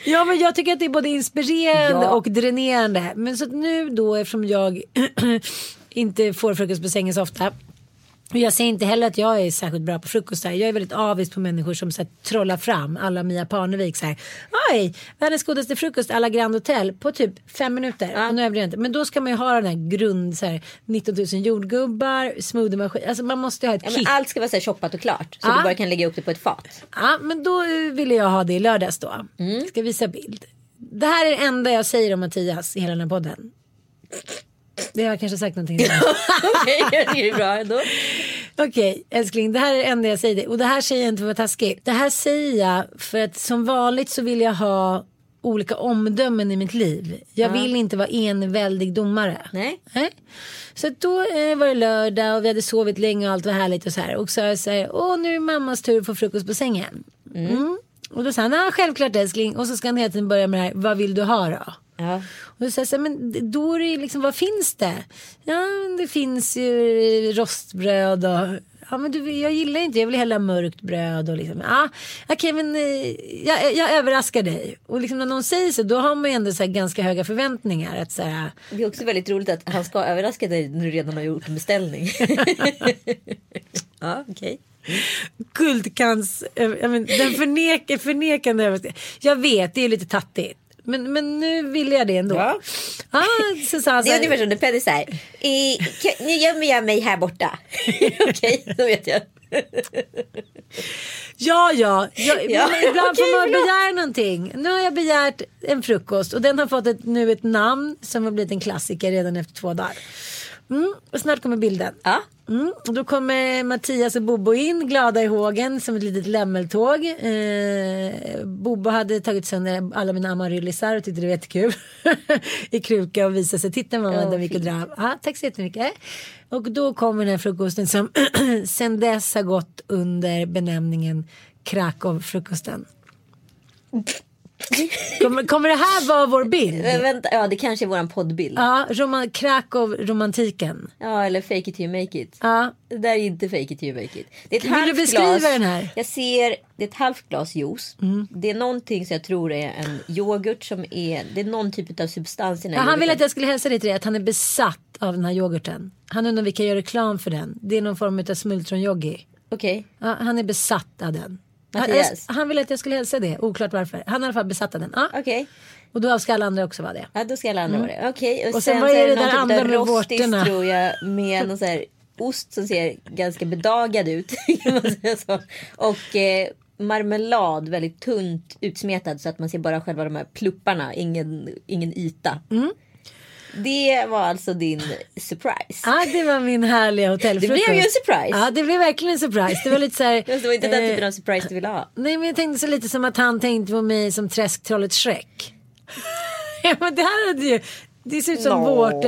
Ja men jag tycker att det är både inspirerande Ja. och dränerande. Men så nu då eftersom jag inte får frukost på sängen så ofta. Jag säger inte heller att jag är särskilt bra på frukostar. Jag är väldigt avis på människor som så här, trollar fram alla Mia Parnevik så här. Oj, världens godaste frukost alla Grand Hotel på typ fem minuter. Och nu jag inte. Men då ska man ju ha den här grund så här 19 000 jordgubbar, smoothiemaskin. Alltså man måste ju ha ett Ja, men allt ska vara så här shoppat och klart. Så Ja. du bara kan lägga upp det på ett fat. Ja, men då eh, ville jag ha det i lördags då. Mm. Ska visa bild. Det här är det enda jag säger om Mattias i hela den här podden. Det har jag kanske sagt någonting. Okej, det är bra ändå. Okej älskling, det här är det enda jag säger. Och det här säger jag inte för att vara taskig. Det här säger jag för att som vanligt så vill jag ha olika omdömen i mitt liv. Jag vill inte vara enväldig domare. Nej. Nej. Så då eh, var det lördag och vi hade sovit länge och allt var härligt och så här. Och så sa jag så här, åh nu är mammas tur att få frukost på sängen. Mm. Och då sa han, ja självklart älskling. Och så ska han hela tiden börja med det här, vad vill du ha då? Ja. Och så här, men då är det liksom, vad finns det? Ja, det finns ju rostbröd och Ja men du, jag gillar inte, jag vill hellre ha mörkt bröd och liksom. Ja, okej men eh, jag, jag överraskar dig. Och liksom när någon säger så då har man ju ändå så ganska höga förväntningar. Att så här, Det är också väldigt roligt att han ska överraska dig när du redan har gjort en beställning. ja, okej. guldkants, eh, jag men, den förnek, förnekande överraskning. Jag vet, det är lite tattigt. Men, men nu vill jag det ändå. Ja. Han så Det är ungefär som när Penny säger nu gömmer jag mig här borta. okej, då vet jag. Ja, ja. ja, Ja, ibland okej, får man begära någonting. Nu har jag begärt en frukost och den har fått ett, nu ett namn som har blivit en klassiker redan efter två dagar. Mm, och snart kommer bilden. Ja. Mm, och då kommer Mattias och Bobo in glada i hågen som ett litet lämmeltåg. Eh, Bobo hade tagit sönder alla mina amaryllisar och tyckte det var jättekul. I kruka och visade sig. Titta mamma, Ja, den vi fint. dra. Ja, tack så jättemycket. Och då kommer den här frukosten som sen dess har gått under benämningen Krakow-frukosten. Kommer, kommer det här vara vår bild? Men vänta, ja det kanske är våran poddbild. Ja, Ja, roman, Krakow-romantiken. eller fake it till you make it. Ja, Det där är inte fake it till you make it. Det är ett Vill du beskriva glas. den här? Jag ser, det är ett halvt glas juice. Mm. Det är någonting som jag tror är en yoghurt som är, det är någon typ av substans i den Ja, här han vill att jag skulle hälsa dig till det, att han är besatt av den här yoghurten. Han undrar om vi kan göra reklam för den. Det är någon form av smultronjoggi. Okej. Ja, han är besatt av den. Han, Mattias? han vill att jag skulle hälsa det, oklart varför. Han är i alla fall besatt av den. Ja. Okej. Och då ska alla andra också vara det. Ja, då ska alla andra vara det. Okej, och, Mm. Och sen, sen vad är det det där andra typ av med vårtorna? tror jag. Med någon så här ost som ser ganska bedagad ut. kan man säga så. Och eh, marmelad väldigt tunt utsmetad så att man ser bara själva de här plupparna, ingen, ingen yta. Det var alltså din surprise. Ja, det var min härliga hotellfrukost. Det blev ju en surprise. Ja, det blev verkligen en surprise. Det var lite så här. Det var inte den eh, typen av surprise du ville ha. Nej, men jag tänkte så lite som att han tänkte på mig som träsktrollet Shrek. ja, men det här hade ju... Det ser ut som Nå. vårt.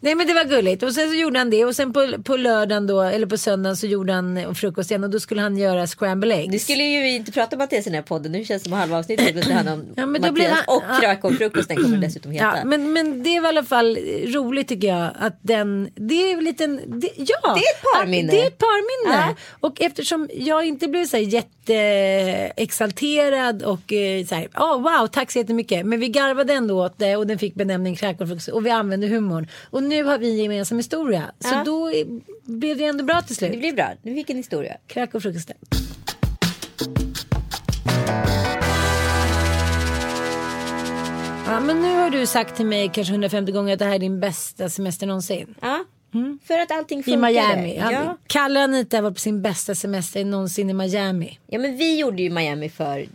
Nej men det var gulligt. Och sen så gjorde han det. Och sen på, på lördagen då, eller på söndagen så gjorde han eh, frukost igen. Och då skulle han göra scramble eggs. Du skulle ju inte prata om Mattias i den här podden. Nu känns det som halva avsnittet det handlar om Ja, men då Mattias han- och ja. Krakow-frukosten kommer det dessutom heta. Ja, men, men det var i alla fall roligt tycker jag. Att den, det är en liten, det, ja. Det är ett parminne. Det är ett parminne. Ja. Och eftersom jag inte blev så här jätteexalterad och eh, så här, oh, wow, tack så jättemycket. Men vi garvade ändå åt det och den fick benämning Krakowfrukost och vi använde humorn. Och nu har vi en gemensam historia. Så Ja. då blev det ändå bra till Det slut. blir bra. Nu fick en historia. Krakowfrukosten. Ja, men nu har du sagt till mig kanske 150 gånger att det här är din bästa semester någonsin. Ja. För att allting I funkade. Miami. Ja. Ja. Kalle och Anita var på sin bästa semester någonsin i Miami. ja, men vi gjorde ju Miami för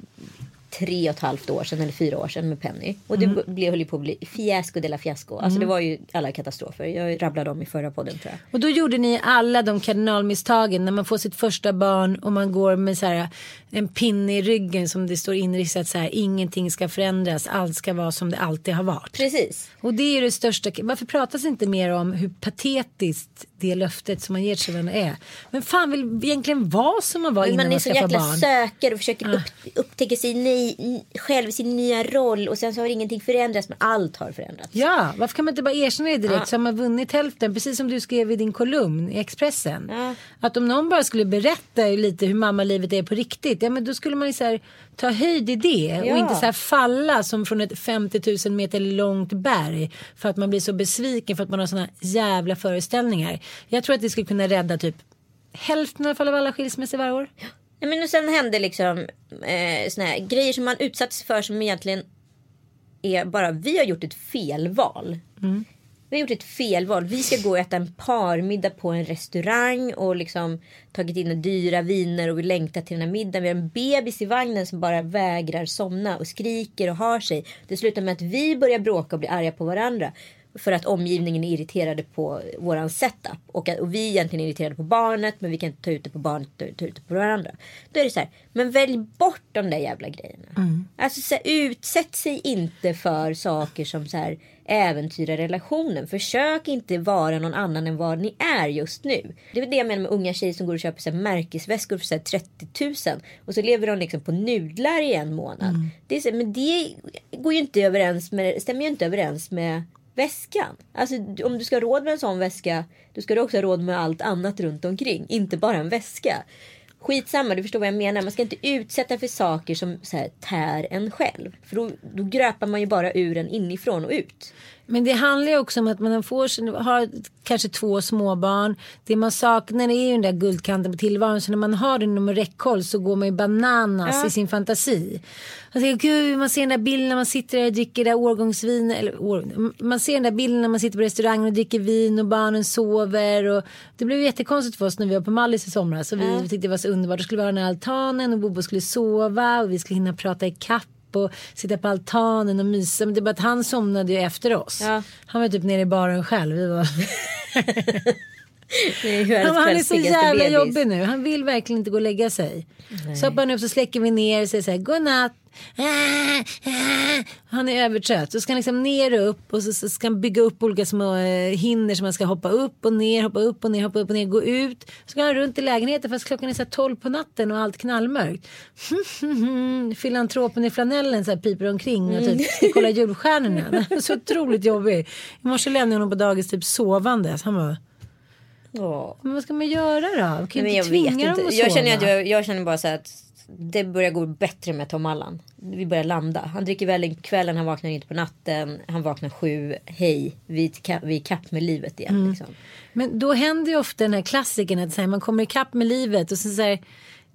tre och ett halvt år sedan eller fyra år sedan med Penny. Och det Mm. blev, höll ju på att bli fiasko de la fiasko. Alltså det var ju alla katastrofer. Jag rabblade om i förra podden tror jag. Och då gjorde ni alla de kardinalmisstagen när man får sitt första barn och man går med så här, en pinne i ryggen som det står inristat så här ingenting ska förändras, allt ska vara som det alltid har varit. Precis. Och det är det största. Varför pratas inte mer om hur patetiskt det löftet som man ger sig varandra är? Men fan vill egentligen vara som man var innan Man man, är så jäkla barn. söker och försöker upp, upptäcka sig ny, själv sin nya roll och sen så har ingenting förändrats men allt har förändrats. Ja, varför kan man inte bara erkänna det direkt Ja. så har man vunnit hälften. Precis som du skrev i din kolumn i Expressen. Ja. Att om någon bara skulle berätta lite hur mammalivet är på riktigt. Ja men då skulle man ju så här, ta höjd i det. Ja. Och inte så här falla som från ett 50 000 meter långt berg. För att man blir så besviken för att man har såna jävla föreställningar. Jag tror att det skulle kunna rädda typ hälften i alla fall av alla skilsmässor varje år. Ja, men och sen hände liksom eh, såna här grejer som man utsatts för som egentligen är bara vi har gjort ett felval. Vi har gjort ett felval. Vi ska gå och äta en parmiddag på en restaurang och liksom tagit in dyra viner och vi längtar till den här middagen. Vi har en bebis i vagnen som bara vägrar somna och skriker och har sig. Det slutar med att vi börjar bråka och bli arga på varandra. För att omgivningen är irriterade på våran setup. Och, att, och vi är egentligen irriterade på barnet men vi kan inte ta ut det på barnet och ta ut det på varandra. Då är det så här, men välj bort de där jävla grejerna. Alltså så här, utsätt sig inte för saker som så här äventyrar relationen. Försök inte vara någon annan än vad ni är just nu. Det är det jag menar med unga tjejer som går och köper så här märkesväskor för så här 30 000. Och så lever de liksom på nudlar i en månad. Det är så, här, men det går ju inte överens med, stämmer ju inte överens med väskan. Alltså om du ska ha råd med en sån väska. Då ska du också ha råd med allt annat runt omkring. Inte bara en väska. Skitsamma, du förstår vad jag menar. Man ska inte utsätta för saker som så här, tär en själv. För då, då gröpar man ju bara ur en inifrån och ut. Men det handlar ju också om att man får, sin- har kanske två småbarn. Det man saknar är ju den där guldkanten på tillvaron. Så när man har den inom räckhåll så går man ju bananas Ja. i sin fantasi. Man, tänker, Gud, man ser den där bilden när man sitter där och dricker där årgångsvin. Eller, år, man ser den där bilden när man sitter på restaurangen och dricker vin och barnen sover. Och det blev jättekonstigt för oss när vi var på Mallis i somras. Så vi tyckte det var så underbart. Då skulle vi ha den här altanen och Bobo skulle sova och vi skulle hinna prata i kapp och sitta på altanen och mysa. Men det är bara att han somnade ju efter oss. Ja. Han var typ nere i baren själv. Vi var... Är han, han är så jävla bebis. jobbig nu. Han vill verkligen inte gå och lägga sig. Så hoppar han upp så släcker vi ner och säger så här godnatt. Han är övertrött. Så ska han liksom ner och upp och så, ska han bygga upp olika små eh, hinder som man ska hoppa upp och ner, hoppa upp och ner, hoppa upp och ner, gå ut. Så ska han runt i lägenheten fast klockan är så här 12 på natten och allt knallmörkt. Filantropen i flanellen så här piper omkring och typ ska kolla julstjärnorna. Så otroligt jobbig. I morse lämnade jag honom på dagis typ sovandes. Han bara men vad ska man göra då? Man kan ju jag inte tvinga dem att Jag sova. känner, att jag, jag känner bara så att det börjar gå bättre med Tom Allan. Vi börjar landa. Han dricker väl kvällen, han vaknar inte på natten. Han vaknar sju, hej, vi är är kapp med livet igen. Mm. Liksom. Men då händer ju ofta den här klassiken att här, man kommer ikapp med livet och så, så här,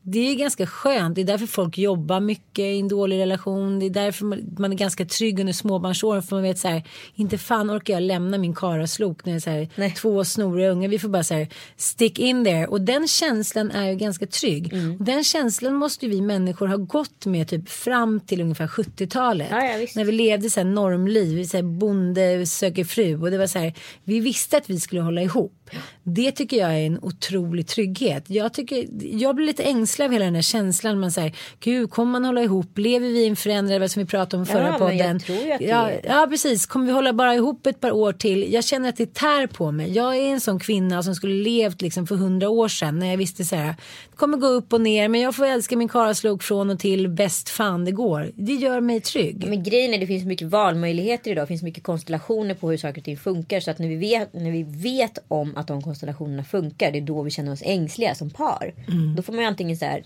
det är ganska skönt. Det är därför folk jobbar mycket i en dålig relation. Det är därför man är ganska trygg under småbarnsåren. För man vet så här, inte fan orkar jag lämna min karaslok när jag är så här, två snoriga unga. Vi får bara så här, stick in there. Och den känslan är ju ganska trygg. Mm. Den känslan måste vi människor ha gått med typ fram till ungefär 70-talet. Ja, ja, när vi levde så här normliv. Så här, bonde söker fru. Och det var så här, vi visste att vi skulle hålla ihop. Det tycker jag är en otrolig trygghet. Jag, tycker, jag blir lite ängslig av hela den här känslan. Man säger, gud, kommer man hålla ihop? Lever vi i en förändrad värld som vi pratade om förra ja, podden? Ja, ja, precis. Kommer vi hålla bara ihop ett par år till? Jag känner att det tär på mig. Jag är en sån kvinna som skulle levt liksom för hundra år sedan när jag visste så här, det kommer gå upp och ner men jag får älska min karlslok från och till bäst fan det går. Det gör mig trygg. Men grejen är det finns mycket valmöjligheter idag. Det finns mycket konstellationer på hur saker och ting funkar. Så att när vi vet, när vi vet om att de konstellationerna funkar. Det är då vi känner oss ängsliga som par. Mm. Då får man ju antingen så här,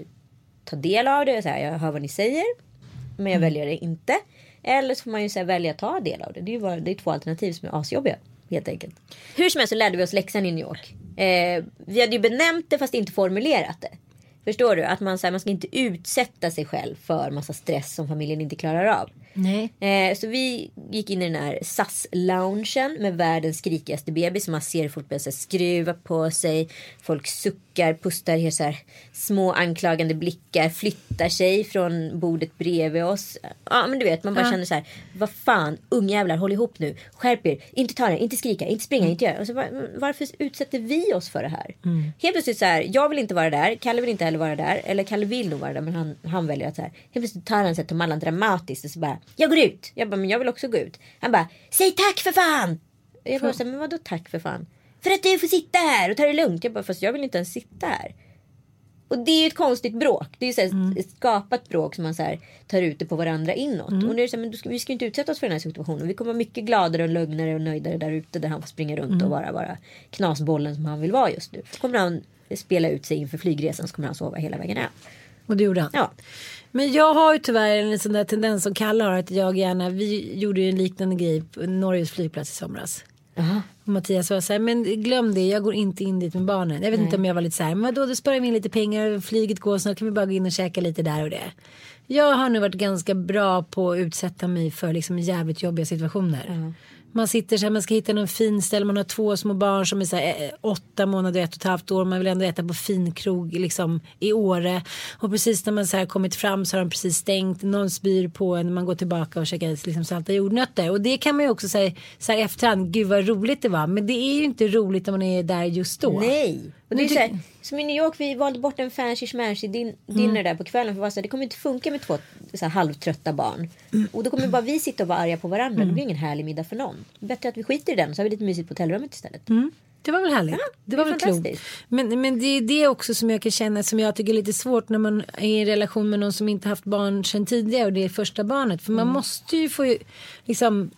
ta del av det. Så här, jag hör vad ni säger. Men jag mm. väljer det inte. Eller så får man ju så här, välja att ta del av det. Det är bara, det är två alternativ som är asjobbiga. Helt enkelt. Hur som helst så lärde vi oss läxan i New York. Eh, vi hade ju benämnt det fast inte formulerat det. Förstår du? Att man, så här, man ska inte utsätta sig själv för massa stress som familjen inte klarar av. Eh, så vi gick in i den här SAS-loungen med världens skrikigaste bebis. Man ser folk börja skruva på sig. Folk suckar, pustar, ger så här små anklagande blickar. Flyttar sig från bordet bredvid oss. Ja men du vet man bara ja. känner så här. Vad fan ungjävlar håll ihop nu. Skärp er. Inte ta det, inte skrika, inte springa, mm. inte göra. Och så, varför utsätter vi oss för det här? Mm. Helt plötsligt så här. Jag vill inte vara där. Kalle vill inte heller vara där. Eller Kalle vill nog vara där men han, han väljer att så här. Helt plötsligt tar han sig till Mallan dramatiskt och så bara jag går ut. Jag bara, men jag vill också gå ut. Han bara, säg tack för fan. Jag bara, men vadå tack för fan? För att du får sitta här och ta det lugnt. Jag bara, fast jag vill inte ens sitta här. Och det är ju ett konstigt bråk. Det är ju så mm. ett skapat bråk som man så tar ut det på varandra inåt. Mm. Och nu är det så här, men ska, vi ska inte utsätta oss för den här situationen. Vi kommer vara mycket gladare och lugnare och nöjdare där ute där han får springa runt mm. och vara, vara knasbollen som han vill vara just nu. Så kommer han spela ut sig inför flygresan så kommer han sova hela vägen hem. Och det gjorde han? Ja. Men jag har ju tyvärr en sån där tendens som Kalle har att jag gärna, vi gjorde ju en liknande grej på Norges flygplats i somras. Aha. Och Mattias var så här, men glöm det, jag går inte in dit med barnen. Jag vet Nej. inte om jag var lite så här, men då, då sparar vi in lite pengar, flyget går snart, kan vi bara gå in och käka lite där och det. Jag har nu varit ganska bra på att utsätta mig för liksom jävligt jobbiga situationer. Mm. Man sitter så här, man ska hitta någon fin ställe, man har två små barn som är så här, eh, eh, åtta månader, och ett och ett halvt år. Man vill ändå äta på finkrog liksom, i Åre. Och precis när man så här kommit fram så har de precis stängt. Någon spyr på en, man går tillbaka och käkar liksom, salta jordnötter. Och det kan man ju också säga så här efterhand, gud vad roligt det var. Men det är ju inte roligt när man är där just då. Nej. Och det är så här, som i New York, vi valde bort en fancy schmancy din, dinner mm. där på kvällen. För att det kommer inte funka med två så här, halvtrötta barn. Mm. Och då kommer bara vi sitta och vara arga på varandra. Mm. Det blir ingen härlig middag för någon. Bättre att vi skiter i den så har vi lite mysigt på hotellrummet istället. Mm. Det var väl härligt. Ja, det, var väl klokt. Men, men det är det också som jag kan känna som jag tycker är lite svårt när man är i en relation med någon som inte haft barn sedan tidigare och det är första barnet. För man mm. måste ju få liksom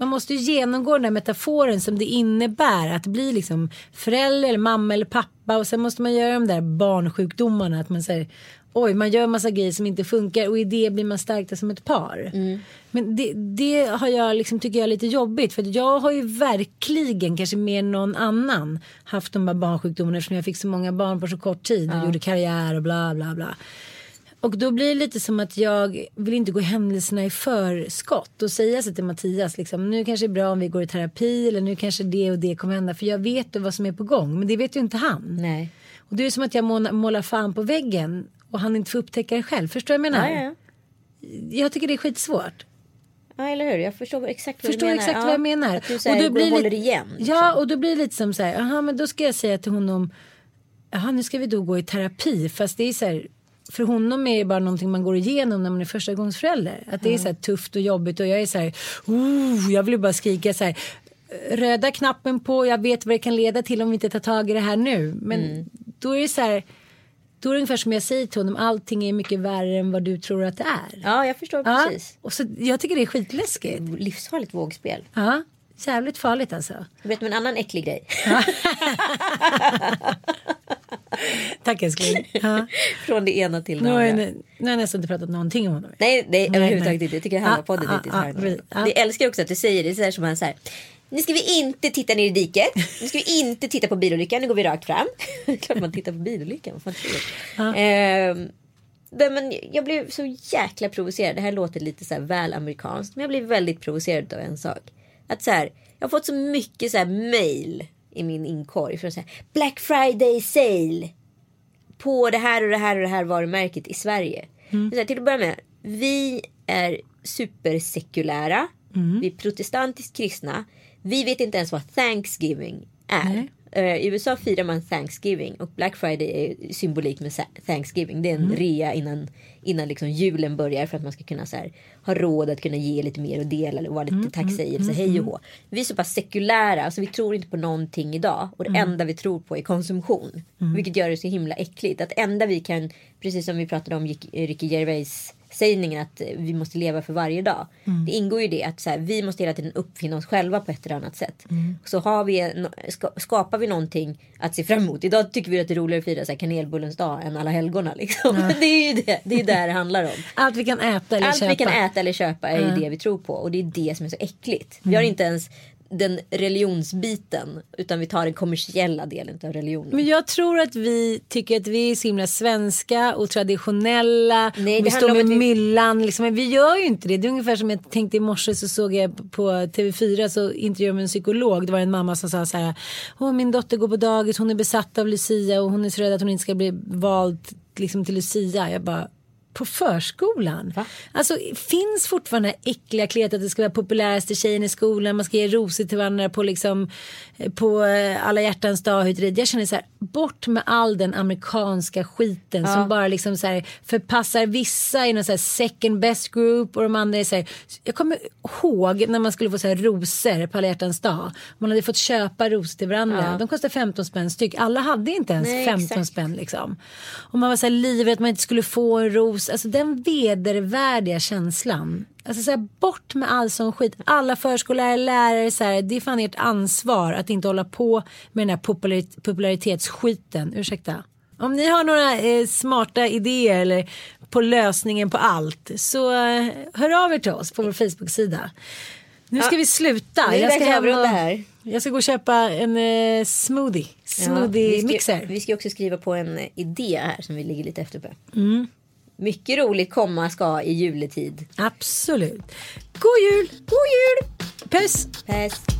man måste ju genomgå den där metaforen som det innebär att bli liksom förälder eller mamma eller pappa och sen måste man göra de där barnsjukdomarna att man säger oj man gör massa grejer som inte funkar och i det blir man stärkta som ett par. Mm. Men det, det, har jag liksom tycker jag är lite jobbigt för jag har ju verkligen kanske mer än någon annan haft de här barnsjukdomarna eftersom jag fick så många barn på så kort tid och ja. gjorde karriär och bla bla bla. Och då blir det lite som att jag vill inte gå händelserna i förskott och säga så till Mattias liksom, nu kanske det är bra om vi går i terapi eller nu kanske det och det kommer hända för jag vet ju vad som är på gång men det vet ju inte han. Nej. Och det är som att jag målar fan på väggen och han inte får upptäcka det själv. Förstår du vad jag menar? Ja, ja. Jag tycker det är skitsvårt. Ja eller hur, jag förstår exakt vad förstår du menar. exakt ja. vad jag menar. Att du säger, och då blir håller igen. Liksom. Ja och då blir det lite som så här, aha men då ska jag säga till honom, jaha nu ska vi då gå i terapi fast det är så här för honom är det bara någonting man går igenom när man är första gångs förälder. Att det är så här tufft och jobbigt och jag är så här, oh, jag vill bara skrika så här röda knappen på, jag vet vad det kan leda till om vi inte tar tag i det här nu. Men mm. då är det så här, då är det ungefär som jag säger till honom, allting är mycket värre än vad du tror att det är. Ja, jag förstår ja, precis. Och så, jag tycker det är skitläskigt. Livsfarligt vågspel. Ja, jävligt farligt alltså. Du vet, en annan äcklig grej. Tack älskling. Ja. Från det ena till det andra. nu har jag nästan inte pratat någonting om honom. Nej, nej, Nej, överhuvudtaget inte. Jag tycker halva Ah, podden ah, är lite ah, ah. Jag älskar också att du säger det så här som han säger. Nu ska vi inte titta ner i diket. Nu ska vi inte titta på bilolyckan. Nu går vi rakt fram. Klart man tittar på bilolyckan. Vad fan du? Ehm, men jag blev så jäkla provocerad. Det här låter lite så väl amerikanskt. Men jag blev väldigt provocerad av en sak. Att så här, jag har fått så mycket så här mail i min inkorg. Från så här, Black Friday sale på det här och det här och det här varumärket i Sverige. Så här, till att börja med, vi är supersekulära. Vi är protestantiskt kristna. Vi vet inte ens vad Thanksgiving är. Eh, I USA firar man Thanksgiving och Black Friday är symbolik med Thanksgiving. Det är en rea innan, innan liksom julen börjar för att man ska kunna så här, ha råd att kunna ge lite mer och dela och vara lite tacksägelse. Hej och hå. Vi är så pass sekulära, alltså vi tror inte på någonting idag. Och det enda vi tror på är konsumtion. Vilket gör det så himla äckligt. Att enda vi kan, precis som vi pratade om Rick- Ricky Gervais sägningen att vi måste leva för varje dag. Det ingår ju det att så här, vi måste hela tiden uppfinna oss själva på ett eller annat sätt. Så har vi, skapar vi någonting att se fram emot. Idag tycker vi att det är roligare att fira så här, kanelbullens dag än alla helgona. Liksom. det är ju det, det är där det handlar om. Allt vi kan äta eller Allt köpa. vi kan äta eller köpa är ju det vi tror på. Och det är det som är så äckligt. Vi Mm. har inte ens den religionsbiten. Utan vi tar den kommersiella delen av religionen. Men jag tror att vi tycker att vi är så himla svenska och traditionella. Nej, och vi står med vi- myllan. Liksom. Men vi gör ju inte det. Det är ungefär som jag tänkte i morse så såg jag på TV4 så intervjuade med en psykolog. Det var en mamma som sa så här. Åh, min dotter går på dagis, hon är besatt av Lucia och hon är så rädd att hon inte ska bli vald liksom, till Lucia. Jag bara på förskolan. Va? Alltså finns fortfarande äckliga kliet att det ska vara populäraste tjejen i skolan. Man ska ge rosor till varandra på liksom på eh, alla hjärtans dag. Jag känner så här bort med all den amerikanska skiten som bara liksom så här förpassar vissa i någon så här second best group och de andra är så här. Jag kommer ihåg när man skulle få så här rosor på alla hjärtans dag. Man hade fått köpa rosor till varandra. De kostade 15 spänn styck. Alla hade inte ens Nej, 15 exakt. spänn liksom. Och man var så här livrädd att man inte skulle få en ros. Alltså den vedervärdiga känslan. Alltså så här, bort med all sån skit. Alla förskollärare, lärare, så här, det är fan ert ansvar att inte hålla på med den här popularit- popularitetsskiten. Ursäkta. Om ni har några eh, smarta idéer eller på lösningen på allt så eh, hör av er till oss på vår Facebook-sida. Nu ska vi sluta. Jag ska, hem och, här. jag ska gå och köpa en eh, smoothie. Ja, Smoothie vi, ska, mixer. vi ska också skriva på en eh, idé här som vi ligger lite efter på. Mm. Mycket roligt komma ska i juletid. Absolut. God jul! God jul! Puss! Pest.